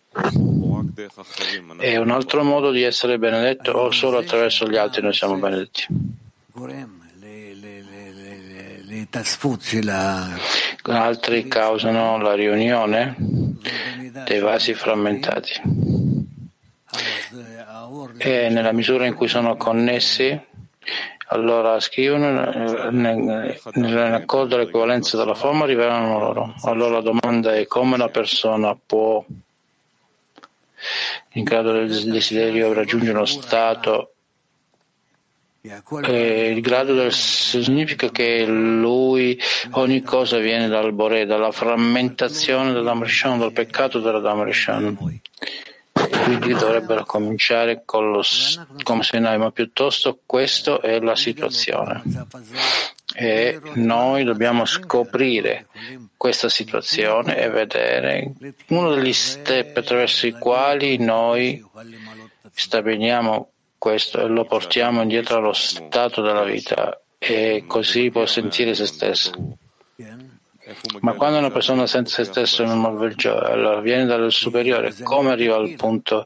[SPEAKER 2] È un altro modo di essere benedetto o solo attraverso gli altri noi siamo benedetti? Altri causano la riunione dei vasi frammentati e nella misura in cui sono connessi allora scrivono nell'accordo l'equivalenza della forma rivelano loro. Allora la domanda è come una persona può in grado del desiderio raggiungere uno stato e il grado del significa che lui ogni cosa viene dal Bore, dalla frammentazione dell'Amrishan, dal peccato della Damrishan quindi dovrebbero cominciare con lo, come se noi, ma piuttosto questa è la situazione. E noi dobbiamo scoprire questa situazione e vedere uno degli step attraverso i quali noi stabiliamo questo e lo portiamo indietro allo stato della vita e così può sentire se stesso. Ma quando una persona sente se stesso in un malvagio, allora viene dal superiore, come arriva al punto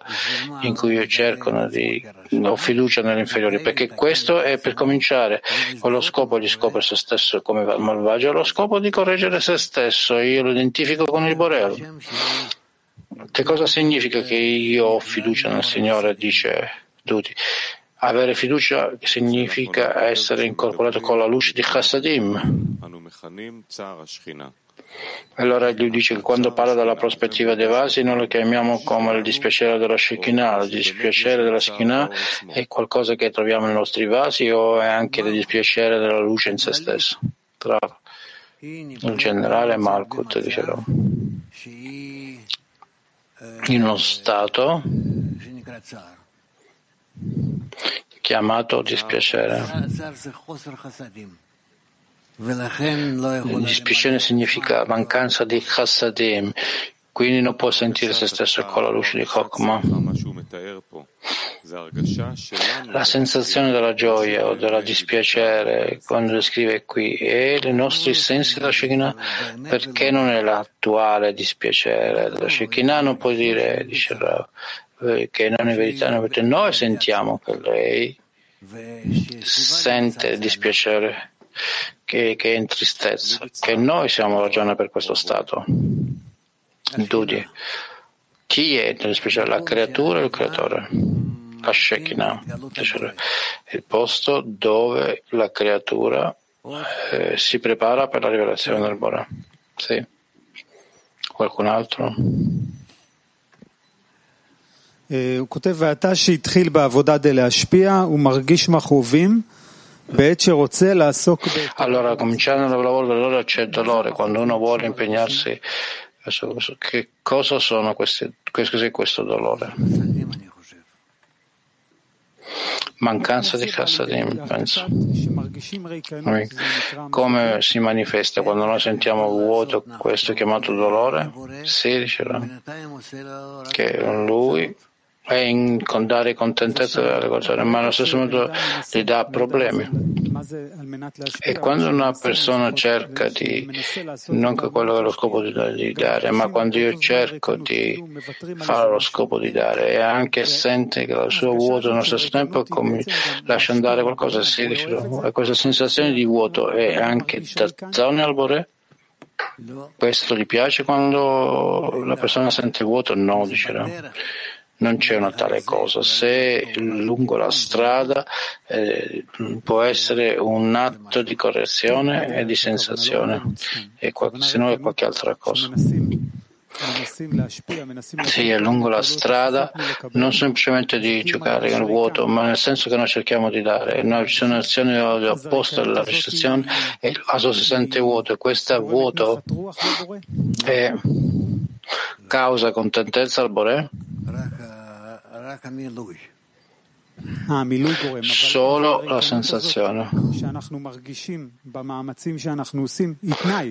[SPEAKER 2] in cui io cerco di ho fiducia nell'inferiore? Perché questo è per cominciare con lo scopo di scoprire se stesso come malvagio, lo scopo di correggere se stesso, io lo identifico con il Borel. Che cosa significa che io ho fiducia nel Signore? Dice Duti. Avere fiducia significa essere incorporato con la luce di Chassadim. Allora lui dice che quando parla della prospettiva dei vasi noi lo chiamiamo come il dispiacere della Shekinah. Il dispiacere della Shekinah è qualcosa che troviamo nei nostri vasi o è anche il dispiacere della luce in se stesso? Tra il generale Malkut, diceva. In uno stato chiamato dispiacere. Dispiacere significa mancanza di chassadim, quindi non può sentire se stesso con la luce di Chokmah. La sensazione della gioia o della dispiacere, quando descrive qui, è i nostri sensi della Shekinah, perché non è l'attuale dispiacere della Shekinah? Non può dire, dice Rav, che non è verità, noi sentiamo che lei sente dispiacere che, che è in tristezza, che noi siamo ragione per questo stato. Dudi. Chi è, nello speciale, la creatura o il creatore? La Shekinah, il posto dove la creatura eh, si prepara per la rivelazione del Bora. Sì. Qualcun altro?
[SPEAKER 4] הוא כותב, ואתה שהתחיל בעבודה די להשפיע, הוא מרגיש מכאובים בעת שרוצה לעסוק ב...
[SPEAKER 2] Allora, cominciando il lavoro dell'ora c'è dolore quando uno vuole impegnarsi. Che cosa sono questi, cos'è questo dolore? mancanza di Chassadim, penso. Come si manifesta quando noi sentiamo vuoto questo chiamato dolore? Si diceva che lui è in dare contentezza delle cose, ma allo stesso modo gli dà problemi. E quando una persona cerca di, non che quello è lo scopo di, dare, ma quando io cerco di fare lo scopo di dare e anche sente che il suo vuoto allo stesso tempo come lascia andare qualcosa, si e questa sensazione di vuoto è anche da zone al Bore? Questo gli piace quando la persona sente vuoto? No, dicerà non c'è una tale cosa. Se lungo la strada eh, può essere un atto di correzione e di sensazione, e se no è qualche altra cosa. Sì, è lungo la strada, non semplicemente di giocare nel vuoto, ma nel senso che noi cerchiamo di dare. Noi ci sono azioni opposte alla ricezione e il vaso si sente vuoto e questo vuoto è causa contentezza al Boré? Solo la sensazione.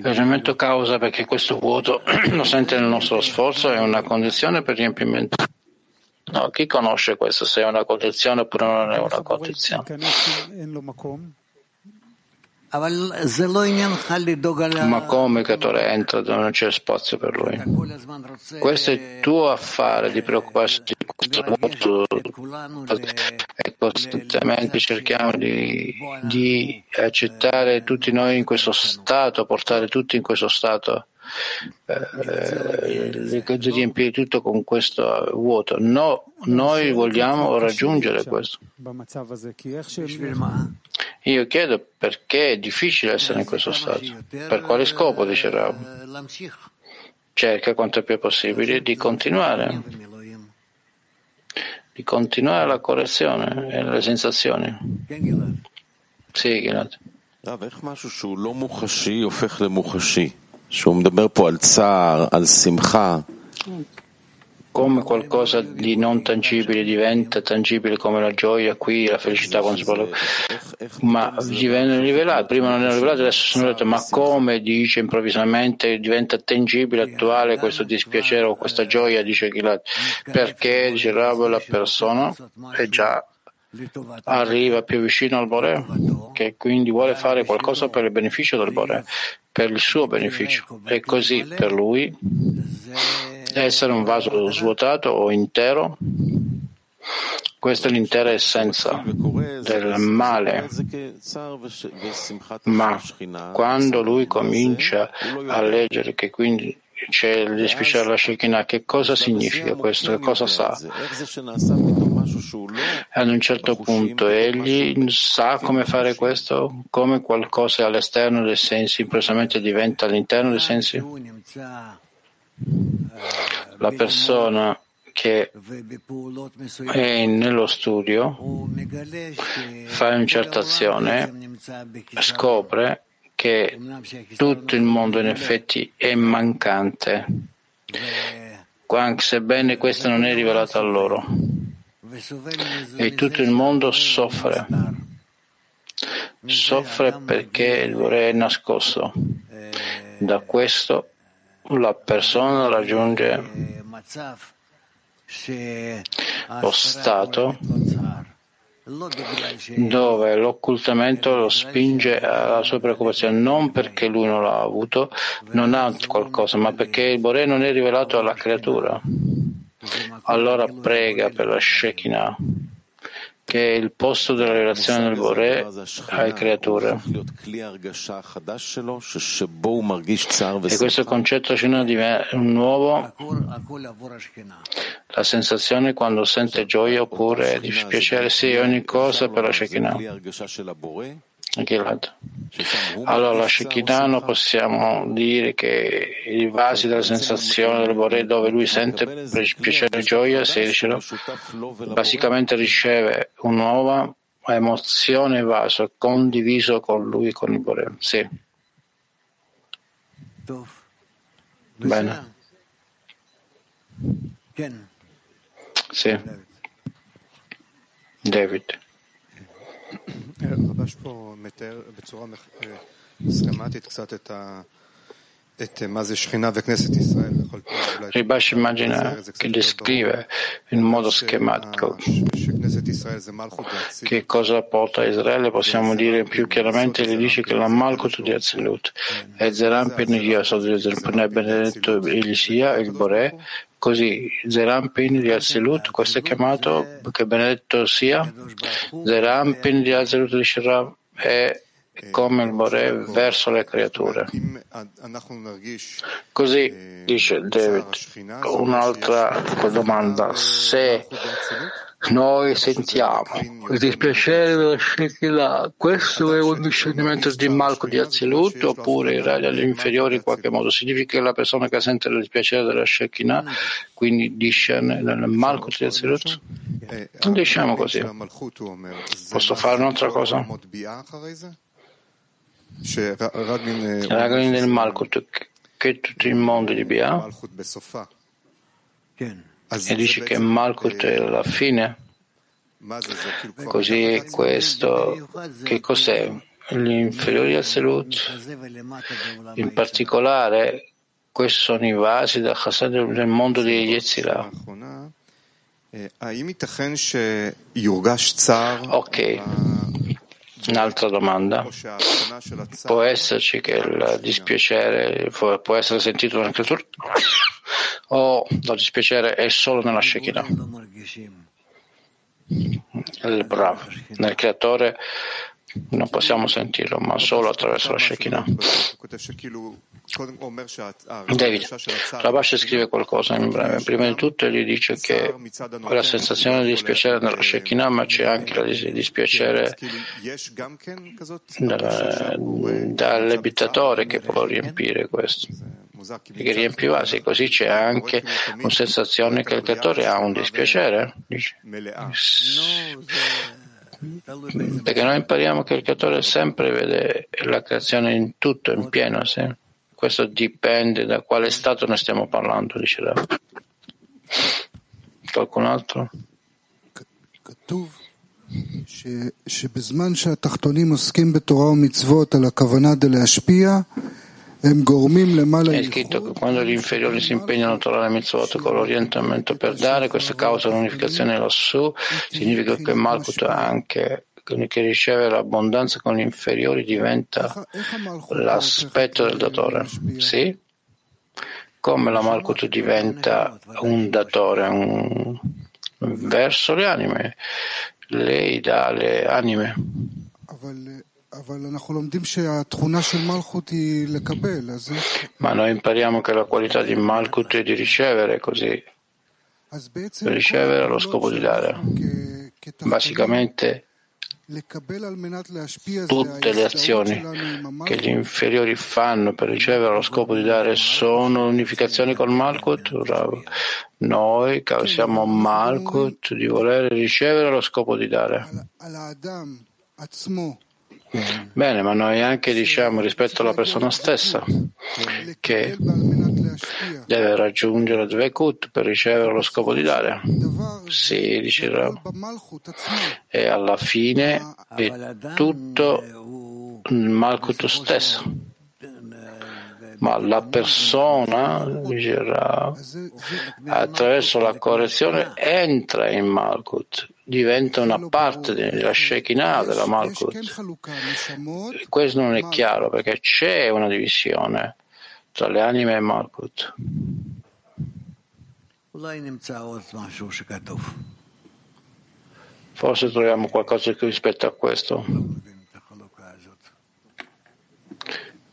[SPEAKER 2] L'elemento causa perché questo vuoto lo sente nel nostro sforzo è una condizione per riempimento. No, chi conosce questo se è una condizione oppure non è una condizione? Ma come Catore entra dove non c'è spazio per lui? Questo è il tuo affare di preoccuparsi di questo mondo e costantemente cerchiamo di, di accettare tutti noi in questo stato, portare tutti in questo stato eh, di riempire tutto con questo vuoto. No, noi vogliamo raggiungere questo. Io chiedo perché è difficile essere in questo stato. Per quale scopo, dice Rav? Cerca quanto più possibile di continuare, di continuare la correzione e le sensazioni. Sì, Gilad. Come qualcosa di non tangibile diventa tangibile come la gioia qui, la felicità quando si parla, ma gli viene rivelato, prima non era rivelato, adesso sono detto, ma come dice improvvisamente diventa tangibile, attuale questo dispiacere o questa gioia, dice Gilad, perché dice Rab la persona è già arriva più vicino al Bore, che quindi vuole fare qualcosa per il beneficio del Bore, per il suo beneficio. E così per lui essere un vaso svuotato o intero, questa è l'intera essenza del male. Ma quando lui comincia a leggere che quindi c'è dispiacere alla Shekinah, che cosa significa questo? Che cosa sa? Ad un certo punto egli sa come fare questo, come qualcosa all'esterno dei sensi improvvisamente diventa all'interno dei sensi. La persona che è nello studio fa una certa azione, scopre che tutto il mondo in effetti è mancante, sebbene questo non è rivelato a loro. E tutto il mondo soffre. Soffre perché il vorrei è nascosto. Da questo la persona raggiunge lo stato dove l'occultamento lo spinge alla sua preoccupazione non perché lui non l'ha avuto, non ha qualcosa, ma perché il Bore non è rivelato alla creatura. Allora prega per la Shekinah che è il posto della relazione del Bore alle creature. E questo concetto è un nuovo, la sensazione quando sente gioia oppure dispiacere, sì, ogni cosa per la Shekinah. Allora la Shekinah possiamo dire che i vasi della sensazione del Bore dove lui sente piacere e gioia, se basicamente riceve una nuova emozione vaso condiviso con lui, con il Bore. Sì. Bene. Sì. David.
[SPEAKER 5] רבש פה מתאר בצורה סכמטית קצת את ה...
[SPEAKER 2] Ribash immagina che descrive in modo schematico che cosa porta a Israele, possiamo dire più chiaramente, gli dice che la Malkut di Azilut è Zerampin Yasod è benedetto egli sia il Bore, così Zerampin di Azilut, questo è chiamato che benedetto sia Zerampin di Azilut di Shirav è come il Bore verso le creature. Così dice David, un'altra domanda, se noi sentiamo il dispiacere della Shekinah, questo è un discernimento di Malco di Azilut oppure i ragli agli inferiori in qualche modo? Significa che la persona che sente il dispiacere della Shekinah quindi discerne nel Malco di Azilut? Diciamo così. Posso fare un'altra cosa? Ragni del Malkut, che tutto il mondo di Bia, e dice che Malkut è la fine. Così questo, che cos'è? Gli inferiori al Selut, in particolare, questi sono i vasi del Chassid del mondo di Yetzirah. Ok, Un'altra domanda. Può esserci che il dispiacere può essere sentito nella creatura o il dispiacere è solo nella Shekinah? Il bravo. Nel creatore non possiamo sentirlo, ma solo attraverso la Shekinah. David, Rabash scrive qualcosa in breve. Prima di tutto gli dice che quella sensazione di dispiacere nella Shekinah, ma c'è anche il dispiacere dall'abitatore che può riempire questo. Che riempie i vasi, così c'è anche una sensazione che il creatore ha un dispiacere. Dice. Perché noi impariamo che il creatore sempre vede la creazione in tutto, in pieno. Sì? Questo dipende da quale stato ne stiamo parlando, dice Rav. Qualcun altro? שבזמן שהתחתונים עוסקים בתורה ומצוות על הכוונה דלהשפיע, è scritto che quando gli inferiori si impegnano a trovare mitzvot con l'orientamento per dare, questo causa l'unificazione lassù, significa che Malkut anche che riceve l'abbondanza con gli inferiori diventa l'aspetto del datore. Sì? Come la Malkut diventa un datore un... verso le anime? Lei dà le anime. Ma noi impariamo che la qualità di Malkut è di ricevere così. Ricevere allo scopo di dare. Basicamente tutte le azioni che gli inferiori fanno per ricevere allo scopo di dare sono l'unificazione col Malkut. Noi causiamo Malkut di volere ricevere allo scopo di dare. Bene, ma noi anche diciamo rispetto alla persona stessa che deve raggiungere Dvekut per ricevere lo scopo di dare. Sì, dice Rav. E alla fine è tutto il Malkut stesso. Ma la persona, dice Rav, attraverso la correzione entra in Malkut diventa una parte della Shekinah, della Malkut. Questo non è chiaro perché c'è una divisione tra le anime e Malkut. Forse troviamo qualcosa qui rispetto a questo.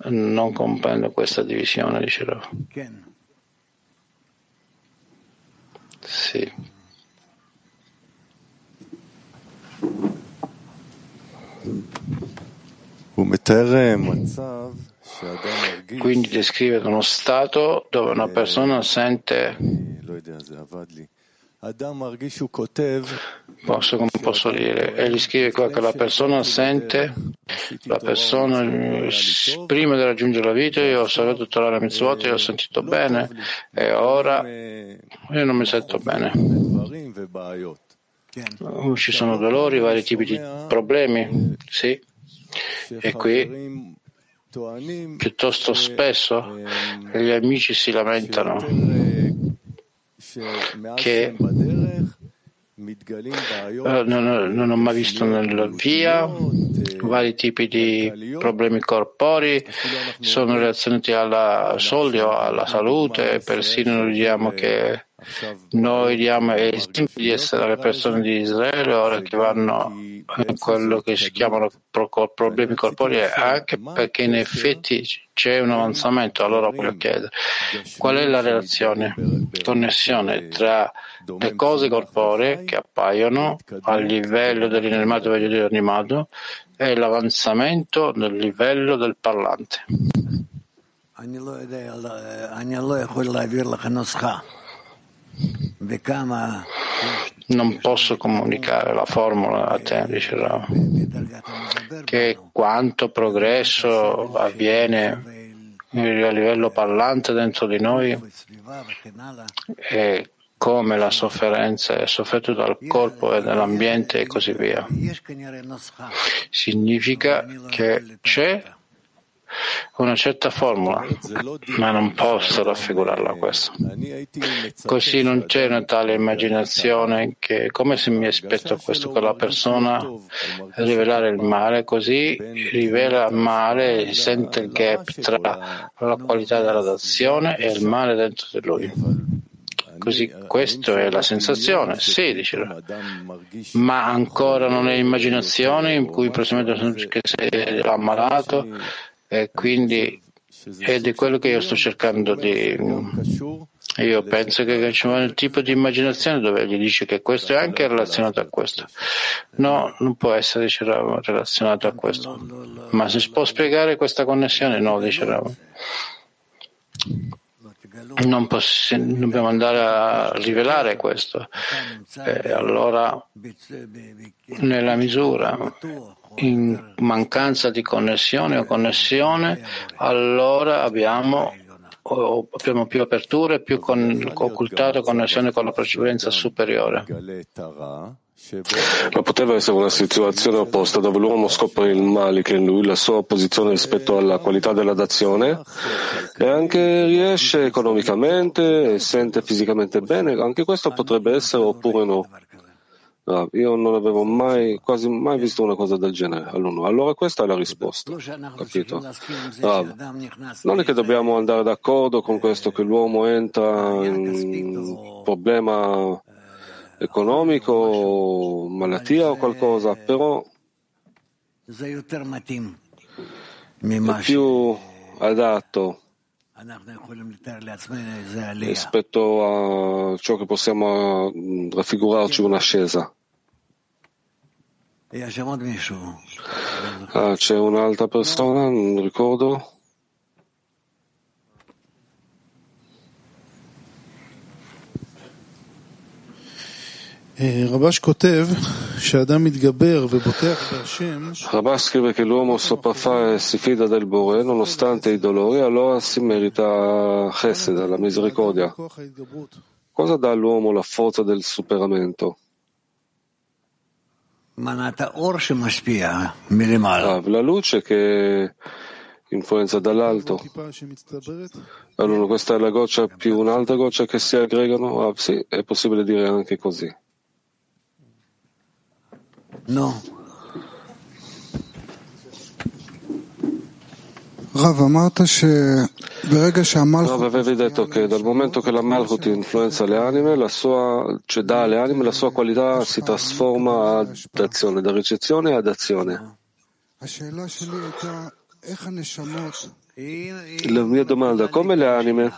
[SPEAKER 2] Non comprendo questa divisione, dice Rav. Sì. Quindi descrive uno stato dove una persona sente Posso, come posso dire? Egli scrive qua che la persona sente, la persona prima di raggiungere la vita, io ho osservato tutta la mitzvot, io ho sentito bene e ora io non mi sento bene. Ci sono dolori, vari tipi di problemi, sì. E qui piuttosto spesso gli amici si lamentano che non, non, ho mai visto nella via vari tipi di problemi corporei sono relazionati alla soldi o alla salute persino diciamo che noi diamo esempio di essere le persone di Israele ora che vanno in quello che si chiamano problemi corporei anche perché in effetti c'è un avanzamento. Allora voglio chiedere qual è la relazione, connessione tra le cose corporee che appaiono a livello dell'inanimato e dell'animato e l'avanzamento del livello del parlante. Non posso comunicare la formula a te, dice Rav, che quanto progresso avviene a livello parlante dentro di noi e come la sofferenza è sofferta dal corpo e dall'ambiente e così via. Significa che c'è una certa formula, ma non posso raffigurarla questo. Così non c'è una tale immaginazione che come se mi aspetto questo con la persona rivelare il male, così rivela il male e sente il gap tra la qualità della d'azione e il male dentro di lui. Così questa è la sensazione, sì, dice, ma ancora non è immaginazione in cui presumiamo che sei ammalato e quindi è quello che io sto cercando di. Io penso che vuole un tipo di immaginazione dove gli dice che questo è anche relazionato a questo. No, non può essere dice relazionato a questo. Ma si può spiegare questa connessione? No, dice Rama. Non possi- dobbiamo andare a rivelare questo. E allora, nella misura in mancanza di connessione o connessione, allora abbiamo, abbiamo più aperture, più con, occultato connessione con la precedenza superiore.
[SPEAKER 3] Ma poteva essere una situazione opposta dove l'uomo scopre il male che è in lui, la sua posizione rispetto alla qualità della dazione e anche riesce economicamente e sente fisicamente bene. Anche questo potrebbe essere oppure no. Rav, io non avevo mai, quasi mai visto una cosa del genere all'uno. Allora questa è la risposta, capito? Rav, non è che dobbiamo andare d'accordo con questo che l'uomo entra in un problema economico, malattia o qualcosa, però è più adatto rispetto a ciò che possiamo raffigurarci un'ascesa. Ah, c'è un'altra persona, non ricordo.
[SPEAKER 6] Rabash
[SPEAKER 3] scrive che l'uomo sopraffa e si fida del Bore nonostante i dolori, allora si merita Chesed, la misericordia. Cosa dà all'uomo la forza del superamento? La luce che influenza dall'alto. Allora questa è la goccia più un'altra goccia che si aggregano? Ah, sì, è possibile dire anche così.
[SPEAKER 6] No.
[SPEAKER 3] Rav, avevi detto che dal momento che la Malchut influenza le anime, la sua, cioè dà alle anime, la sua qualità si trasforma ad azione, da ricezione ad azione. La mia domanda, come le anime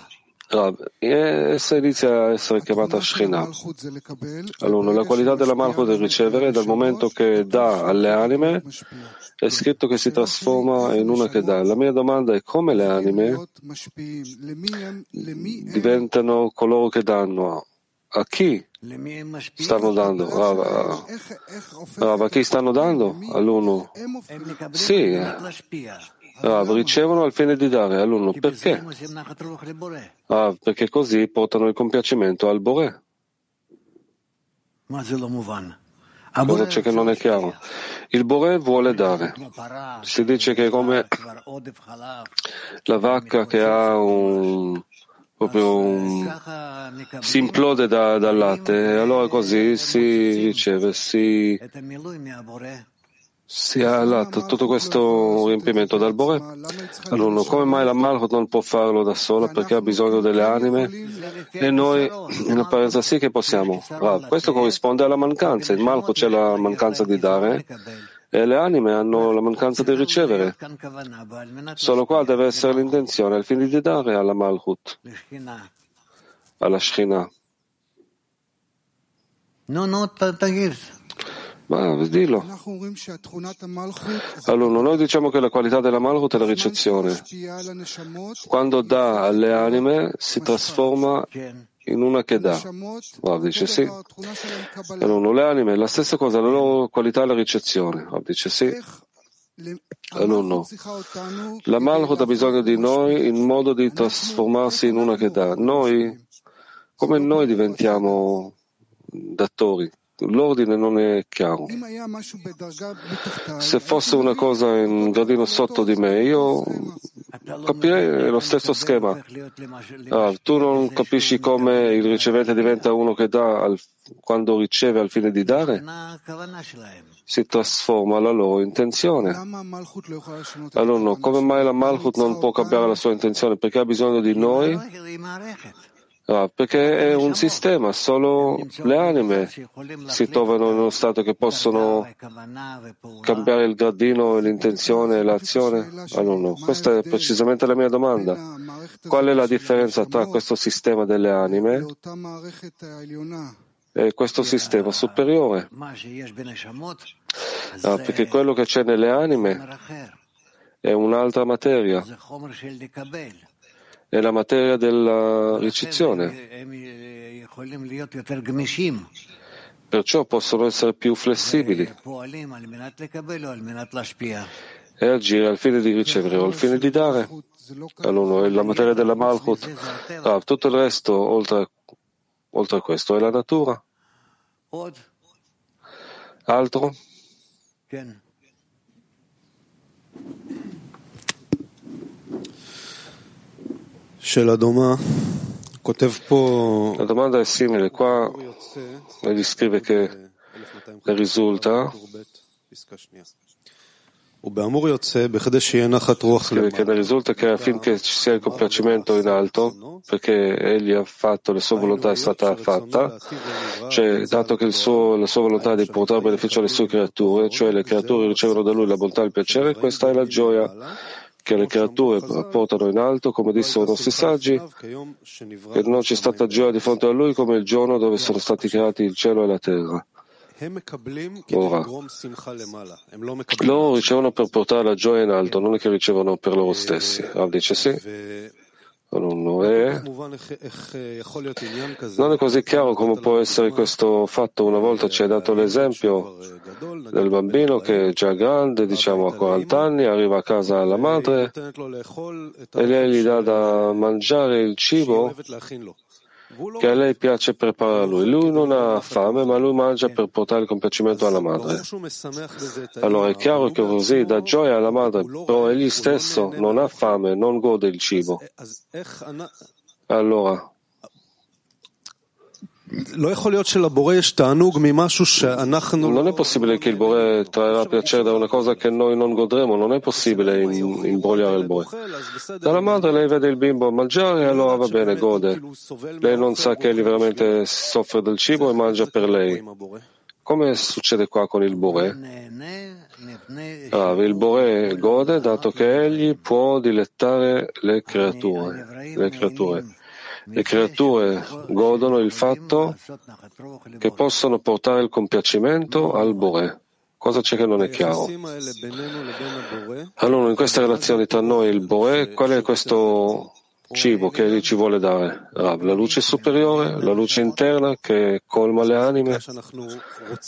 [SPEAKER 3] Rav, essa inizia a essere chiamata Shekhinah. Allora, la qualità della Malchut è ricevere dal momento che dà alle anime, è scritto che si trasforma in una che dà. La mia domanda è come le anime diventano coloro che danno. A chi stanno dando? Rav, a chi stanno dando? All'uno. Sì, Rav, ricevono al fine di dare all'uno. Perché? Ah, perché così portano il compiacimento al Bore. Cosa c'è che non è chiaro? Il Bore vuole dare. Si dice che è come la vacca che ha un, proprio un, si implode da, dal latte e allora così si riceve, si si ha lato tutto questo riempimento dal Bore all'uno. Come mai la Malchut non può farlo da sola perché ha bisogno delle anime e noi in apparenza sì che possiamo. Ah, questo corrisponde alla mancanza. In Malchut c'è la mancanza di dare e le anime hanno la mancanza di ricevere. Solo qua deve essere l'intenzione al fine di dare alla Malchut, alla Shekhinah.
[SPEAKER 6] No, no,
[SPEAKER 3] ma dillo. Allora, noi diciamo che la qualità della Malchut è la ricezione. Quando dà alle anime si trasforma in una che dà. Rav dice sì. Allora, le anime, la stessa cosa, la loro qualità è la ricezione. Rav dice sì. Allora, la Malchut ha bisogno di noi in modo di trasformarsi in una che dà. Noi, come noi diventiamo datori? L'ordine non è chiaro. Se fosse una cosa un gradino sotto di me, io capirei lo stesso schema. Ah, tu non capisci come il ricevente diventa uno che dà al, quando riceve al fine di dare? Si trasforma la loro intenzione. Allora, come mai la Malchut non può cambiare la sua intenzione? Perché ha bisogno di noi Ah, perché è un sistema, solo le anime si trovano in uno stato che possono cambiare il gradino, l'intenzione e l'azione? Ah, no, no. Questa è precisamente la mia domanda. Qual è la differenza tra questo sistema delle anime e questo sistema superiore? Ah, perché quello che c'è nelle anime è un'altra materia è la materia della ricezione. Perciò possono essere più flessibili e agire al fine di ricevere o al fine di dare. Allora, è la materia della Malchut. Ah, tutto il resto, oltre, oltre a questo, è la natura. Altro?
[SPEAKER 5] La
[SPEAKER 3] domanda è simile. Qua egli scrive che risulta. Scrive che ne risulta che affinché ci sia il compiacimento in alto, perché egli ha fatto, la sua volontà è stata fatta, cioè dato che suo, la sua volontà è di portare beneficio alle sue creature, cioè le creature ricevono da lui la bontà e il piacere, questa è la gioia che le creature portano in alto, come dissero i nostri saggi, che non c'è stata gioia di fronte a lui come il giorno dove sono stati creati il cielo e la terra. Ora, loro ricevono per portare la gioia in alto, non è che ricevono per loro stessi. Rav dice sì. Non è, non è così chiaro come può essere questo fatto. Una volta ci hai dato l'esempio del bambino che è già grande, diciamo a 40 anni, arriva a casa alla madre e lei gli dà da mangiare il cibo che a lei piace preparare a lui. Lui non ha fame, ma lui mangia per portare il compiacimento alla madre. Allora è chiaro che così dà gioia alla madre, però egli stesso non ha fame, non gode il cibo. Allora, Non è possibile che il Bore trarrà piacere da una cosa che noi non godremo, non è possibile imbrogliare il Bore. Dalla madre lei vede il bimbo mangiare e allora va bene, gode. Lei non sa che egli veramente soffre del cibo e mangia per lei. Come succede qua con il Bore? Ah, il Bore gode dato che egli può dilettare le creature. Le creature. Le creature godono il fatto che possono portare il compiacimento al Bore. Cosa c'è che non è chiaro? Allora, in questa relazione tra noi e il Bore, qual è questo cibo che egli ci vuole dare? La luce superiore, la luce interna che colma le anime.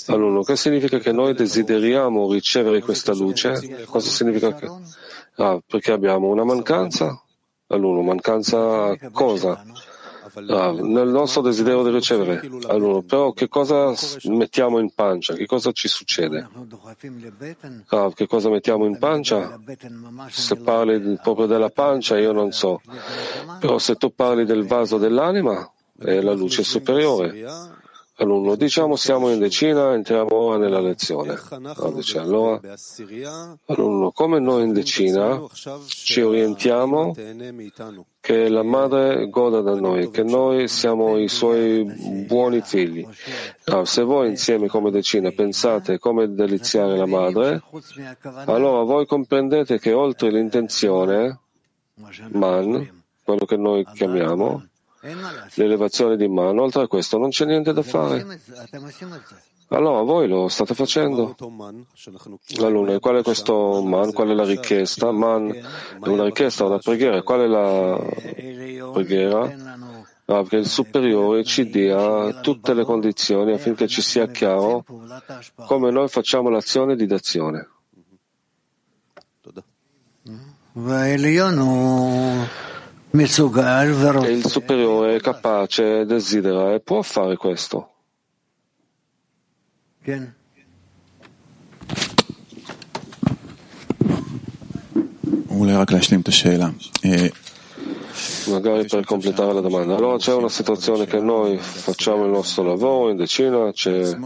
[SPEAKER 3] Allora, che significa che noi desideriamo ricevere questa luce? Cosa significa che? Rav, perché abbiamo una mancanza? Allora, mancanza cosa? Ah, nel nostro desiderio di ricevere. Allora, però che cosa mettiamo in pancia? Che cosa ci succede? Ah, che cosa mettiamo in pancia? Se parli proprio della pancia, io non so. Però se tu parli del vaso dell'anima, è la luce superiore. Allora, diciamo siamo in decina, entriamo ora nella lezione. Allora, allora, come noi in decina ci orientiamo che la madre goda da noi, che noi siamo i suoi buoni figli. Allora, se voi insieme come decina pensate come deliziare la madre, allora voi comprendete che oltre l'intenzione, man, quello che noi chiamiamo, l'elevazione di mano, oltre a questo non c'è niente da fare. Allora voi lo state facendo. Allora, qual è questo man? Qual è la richiesta? Man è una richiesta, una preghiera. Qual è la preghiera? Ah, che il superiore ci dia tutte le condizioni affinché ci sia chiaro come noi facciamo l'azione di dazione. E il superiore è capace, desidera e può fare questo. Magari per completare la domanda. Allora c'è una situazione che noi facciamo il nostro lavoro in decina, c'è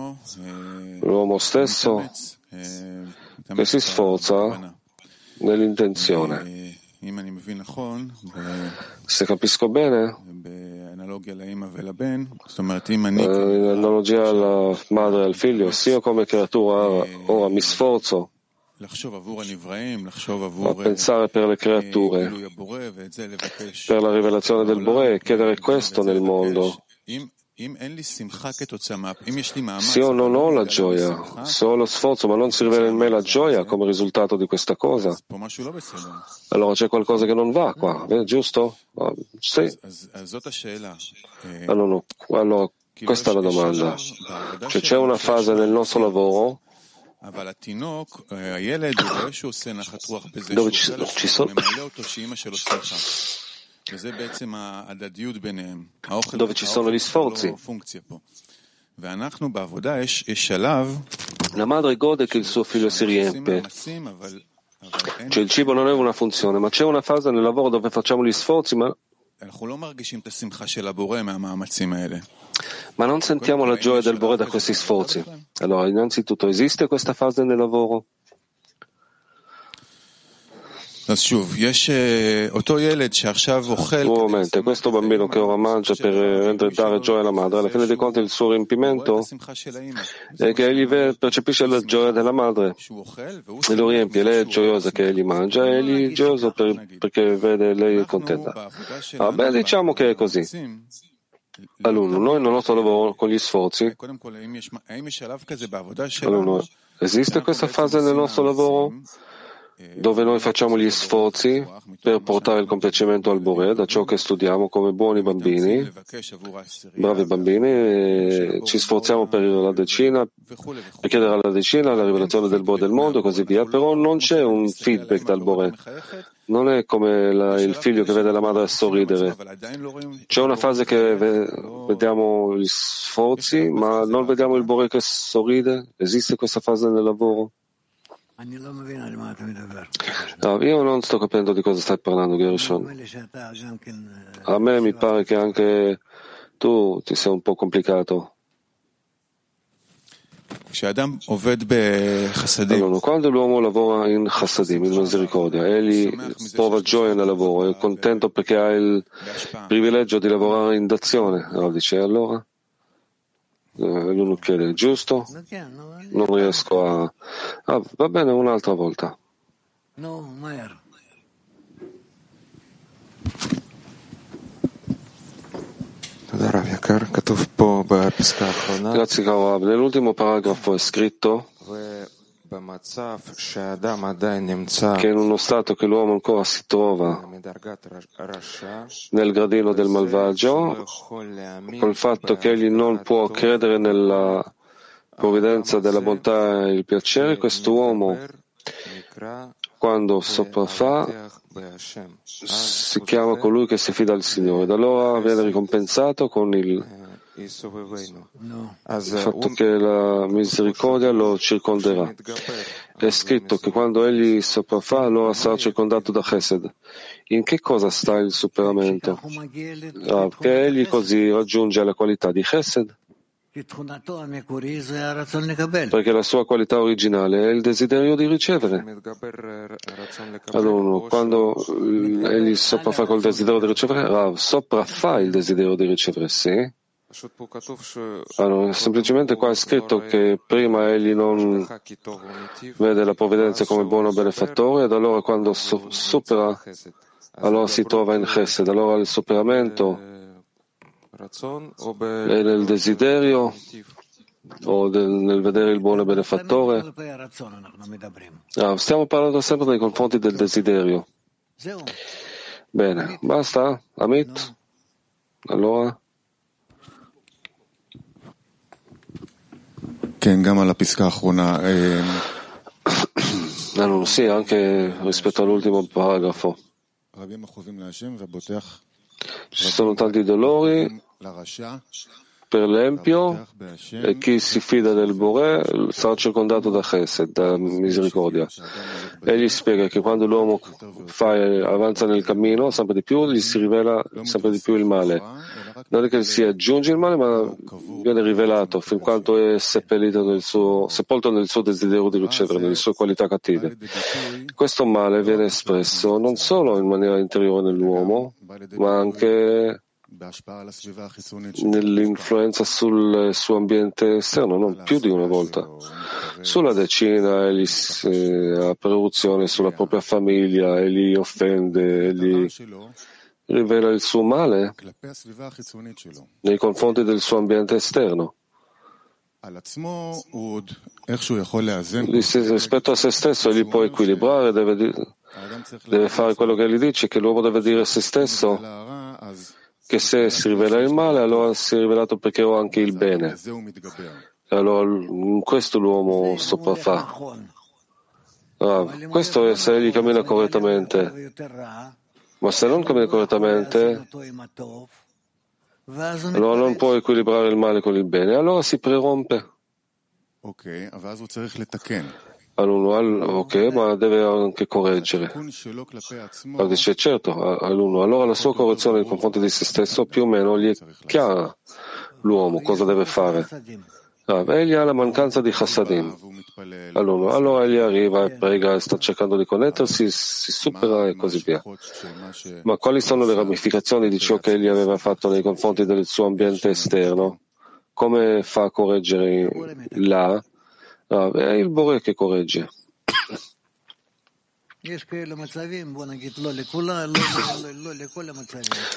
[SPEAKER 3] l'uomo stesso che si sforza nell'intenzione. Se capisco bene, in analogia alla madre e al figlio, se io come creatura ora mi sforzo a pensare per le creature, per la rivelazione del Bore e chiedere questo nel mondo, se io non ho la gioia, se ho lo sforzo ma non si rivela in me la gioia come risultato di questa cosa, allora. C'è qualcosa che non va qua, eh, giusto? Ah, sì. Allora, allora, questa è la domanda. Cioè, c'è una fase nel nostro lavoro dove ci, ci sono dove ci sono gli sforzi. La madre gode che il suo figlio si riempie. Cioè il cibo non è una funzione, ma c'è una fase nel lavoro dove facciamo gli sforzi, ma ma non sentiamo la gioia del Bore da questi sforzi. Allora, innanzitutto, esiste questa fase nel lavoro? Nuovamente, questo bambino che ora mangia per dare gioia alla madre, alla fine dei conti il suo riempimento è che egli percepisce la gioia della madre e lo riempie. Lei è gioiosa che egli mangia e egli è gioioso per, perché vede lei contenta. Ah, beh, diciamo che è così. Allora, noi nel nostro lavoro con gli sforzi, allora, esiste questa fase nel nostro lavoro? Dove noi facciamo gli sforzi per portare il compiacimento al Bore da ciò che studiamo come buoni bambini, bravi bambini, ci sforziamo per la decina, per chiedere alla decina la rivelazione del Bore del mondo e così via, però non c'è un feedback dal Bore. Non è come la, il figlio che vede la madre sorridere. C'è una fase che vediamo gli sforzi, ma non vediamo il Bore che sorride. Esiste questa fase nel lavoro? No, io non sto capendo di cosa stai parlando, Gershon. A me mi pare che anche Tu ti sei un po' complicato. Allora, quando l'uomo lavora in chassadim, in misericordia, egli prova gioia nel lavoro, è contento perché ha il privilegio di lavorare in d'azione. Allora dice, allora? L'uno chiede, giusto? Non riesco a... Ah, va bene, un'altra volta. Grazie Kawab. Nell'ultimo paragrafo è scritto che in uno stato che l'uomo ancora si trova nel gradino del malvagio, col fatto che egli non può credere nella provvidenza della bontà e il piacere, questo uomo, quando sopraffa, si chiama colui che si fida al Signore. Da allora viene ricompensato con il fatto che la misericordia lo circonderà. È scritto che quando egli sopraffa, allora sarà circondato da Chesed. In che cosa sta il superamento? Ah, che egli così raggiunge la qualità di Chesed. Perché la sua qualità originale è il desiderio di ricevere. Allora, quando egli sopraffa col desiderio di ricevere, Rav sopraffa il desiderio di ricevere, sì. Allora, semplicemente qua è scritto che prima egli non vede la provvidenza come buono benefattore ed allora quando so- supera, allora si trova in Chesed. Allora il superamento è nel desiderio o del, nel vedere il buono benefattore? Ah, stiamo parlando sempre nei confronti del desiderio. Bene, basta? Amit? Allora? Allora, sì, anche rispetto all'ultimo paragrafo. Ci sono tanti dolori per l'empio e chi si fida del Bore sarà circondato da Chesed, da misericordia. Egli spiega che quando l'uomo fa, avanza nel cammino, sempre di più gli si rivela sempre di più il male. Non è che si aggiunge il male, ma viene rivelato fin quanto è seppellito nel suo, sepolto nel suo desiderio di ricevere, nelle sue qualità cattive. Questo male viene espresso non solo in maniera interiore nell'uomo, ma anche nell'influenza sul suo ambiente esterno, non più di una volta. Sulla decina egli ha produzione sulla propria famiglia, e egli offende, egli rivela il suo male nei confronti del suo ambiente esterno. Rispetto a se stesso egli può equilibrare, deve, deve fare quello che egli dice, che l'uomo deve dire a se stesso che se si rivela il male, allora si è rivelato perché ho anche il bene. E allora in questo l'uomo sopraffa. Ah, questo è se egli cammina correttamente. Ma se non cammina correttamente, allora non può equilibrare il male con il bene, allora si prerompe. All'uno, ok, ma deve anche correggere. Allora dice, certo, all'uno. Allora la sua correzione nei confronti di se stesso più o meno gli è chiara l'uomo cosa deve fare. Ah, egli ha la mancanza di chassadim. All'uno. Allora egli arriva e prega, sta cercando di connettersi, si supera e così via. Ma quali sono le ramificazioni di ciò che egli aveva fatto nei confronti del suo ambiente esterno? Come fa a correggere là? Ah, è il Bore che corregge.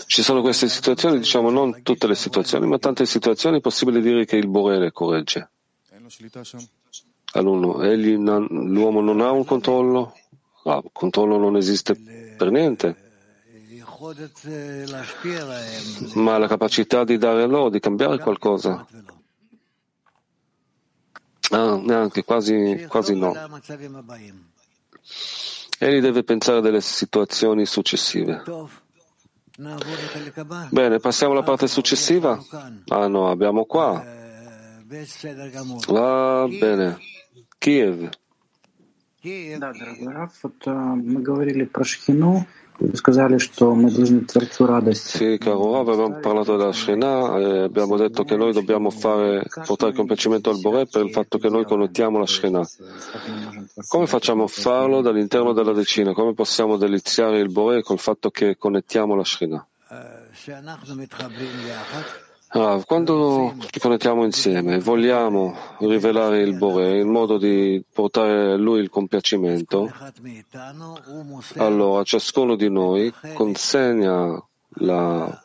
[SPEAKER 3] Ci sono queste situazioni, diciamo non tutte le situazioni, ma tante situazioni è possibile dire che il Bore le corregge. All'uno, egli, l'uomo non ha un controllo? Ah, il controllo non esiste per niente. Ma la capacità di dare loro, di cambiare qualcosa. Ah, neanche, quasi, quasi no. Egli deve pensare delle situazioni successive. Bene, passiamo alla parte successiva. Ah no, abbiamo qua. Va bene. Kiev.
[SPEAKER 6] Да, дорогой Раф, вот мы говорили про Шхину,
[SPEAKER 3] sì, caro Rav, abbiamo parlato della Shekhinah, e abbiamo detto che noi dobbiamo fare, portare compiacimento al Bore per il fatto che noi connettiamo la Shekhinah. Come facciamo a farlo dall'interno della decina? Come possiamo deliziare il Bore col fatto che connettiamo la Shekhinah? Ah, quando ci connettiamo insieme, vogliamo rivelare il Bore in modo di portare a lui il compiacimento, allora ciascuno di noi consegna la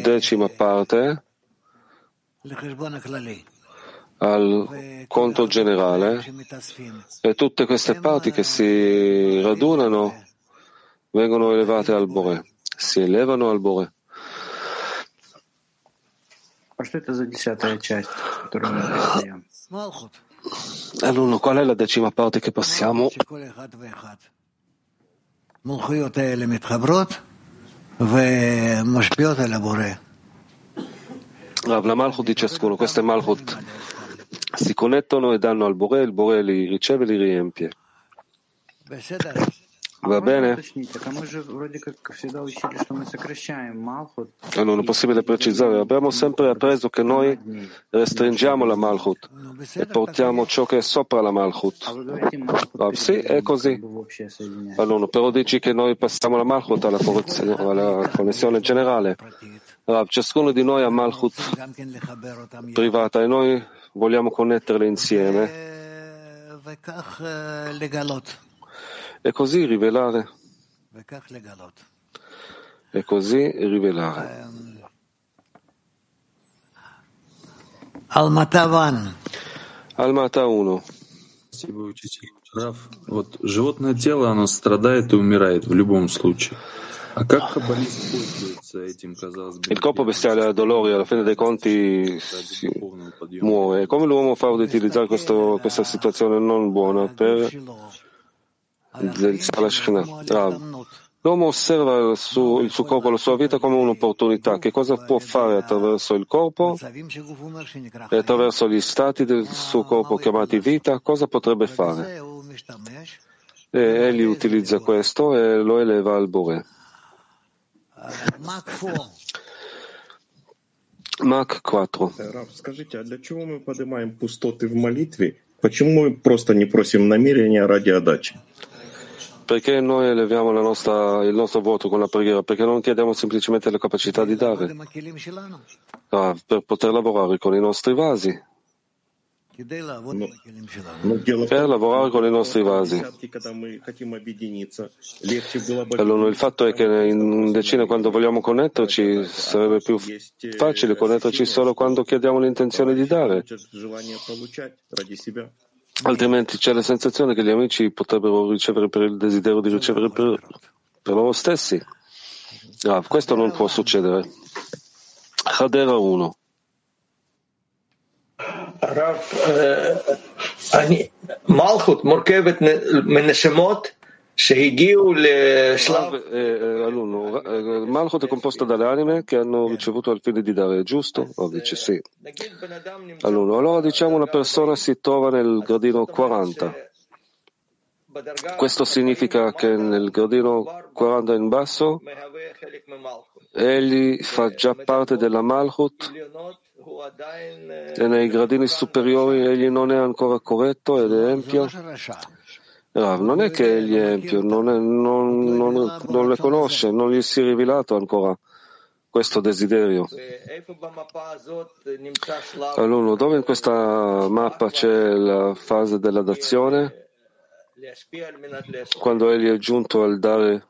[SPEAKER 3] decima parte al conto generale e tutte queste parti che si radunano vengono elevate al Bore, si elevano al Bore. Allora, qual è la decima parte che passiamo? La Malchut di ciascuno, queste Malchut. Si connettono e danno al Bore, il Bore li riceve e li riempie. Va bene? Allora, è possibile precisare, abbiamo sempre appreso che noi restringiamo la Malchut e portiamo ciò che è sopra la Malchut. Ah, sì, è così. Allora, però dici che noi passiamo la Malchut alla, alla connessione generale. Allora, ciascuno di noi ha Malchut privata e noi vogliamo connetterle insieme e così rivelare. E così rivelare.
[SPEAKER 6] Almata
[SPEAKER 3] 1.
[SPEAKER 1] Раф, вот животное тело, оно страдает и умирает в любом случае. А как каббалист пользуется этим, казалось бы?
[SPEAKER 3] Il corpo bestiale ha dolori, alla fine dei conti si muore. Come l'uomo fa ad utilizzare questo, questa situazione non buona per dell'Isra Shekhinah. L'uomo osserva il suo, il suo corpo, la sua vita come un'opportunità. Che cosa può fare attraverso il corpo e attraverso gli stati del suo corpo chiamati vita? Cosa potrebbe fare? E egli utilizza questo e lo eleva al Bore. Мак 4.
[SPEAKER 7] Скажите, а для чего мы поднимаем пустоты в молитве? Почему мы просто не просим намерения ради отдачи?
[SPEAKER 3] Perché noi eleviamo nostra, il nostro voto con la preghiera? Perché non chiediamo semplicemente la capacità di dare, ah, per poter lavorare con i nostri vasi. Per lavorare con i nostri vasi. Allora, il fatto è che in decina quando vogliamo connetterci sarebbe più facile connetterci solo quando chiediamo l'intenzione di dare Altrimenti c'è la sensazione che gli amici potrebbero ricevere per il desiderio di ricevere per, per loro stessi. Ah, questo non può succedere. Hadera 1.
[SPEAKER 6] מלכות מורכבת מנשמות
[SPEAKER 3] Malchut è composta dalle anime che hanno ricevuto al fine di dare, giusto? O dice sì. Allora, allora diciamo una persona si trova nel gradino 40. Questo significa che nel gradino 40 in basso egli fa già parte della Malchut e nei gradini superiori egli non è ancora corretto ed è empio Rav, non è che egli è empio, non, è, non, non, non, le conosce, non gli si è rivelato ancora questo desiderio. Allora, dove in questa mappa c'è la fase della dazione? Quando egli è giunto al dare,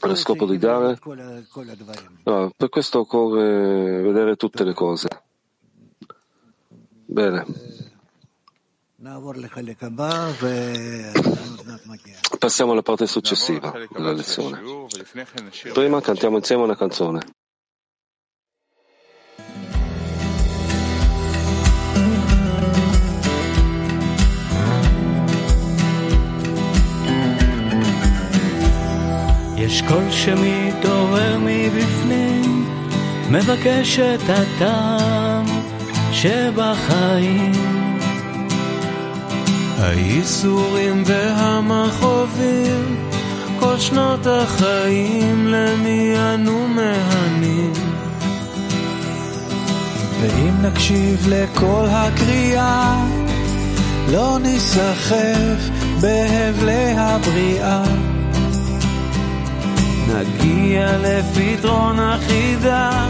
[SPEAKER 3] allo scopo di dare? No, per questo occorre vedere tutte le cose. Bene. Passiamo alla parte successiva della lezione. Prima cantiamo insieme una canzone.
[SPEAKER 8] יש קול שמתעורר מבפנים, מבקש את הטעם שבחיים. הייסורים והמכאובים כל שנות החיים למי אנו מהנים.
[SPEAKER 9] ואם נקשיב לכל הקריאה, לא ניסחף בהבלי הבריאה.
[SPEAKER 8] נגיע לפתרון החידה,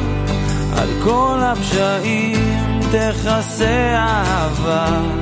[SPEAKER 8] על כל הפשעים תכסה אהבה.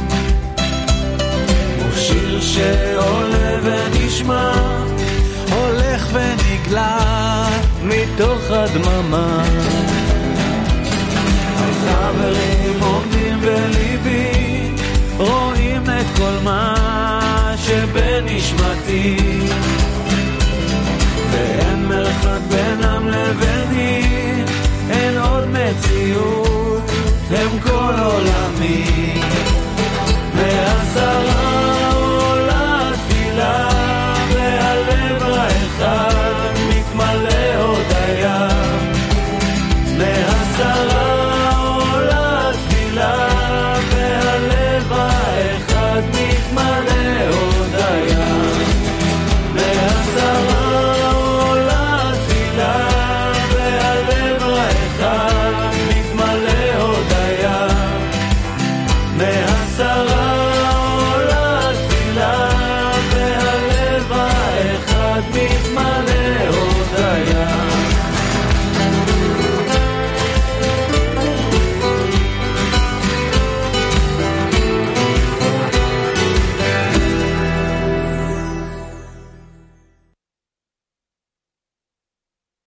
[SPEAKER 8] שיר שעולה ונשמע, הולך ונגלה מתוך הדממה. חברים עומדים בליבי, רואים
[SPEAKER 9] את כל מה
[SPEAKER 8] שבנשמתי. ואין מרחק בינם לביני, אין עוד
[SPEAKER 9] מציאות, הם
[SPEAKER 8] כל עולמי. מעשרה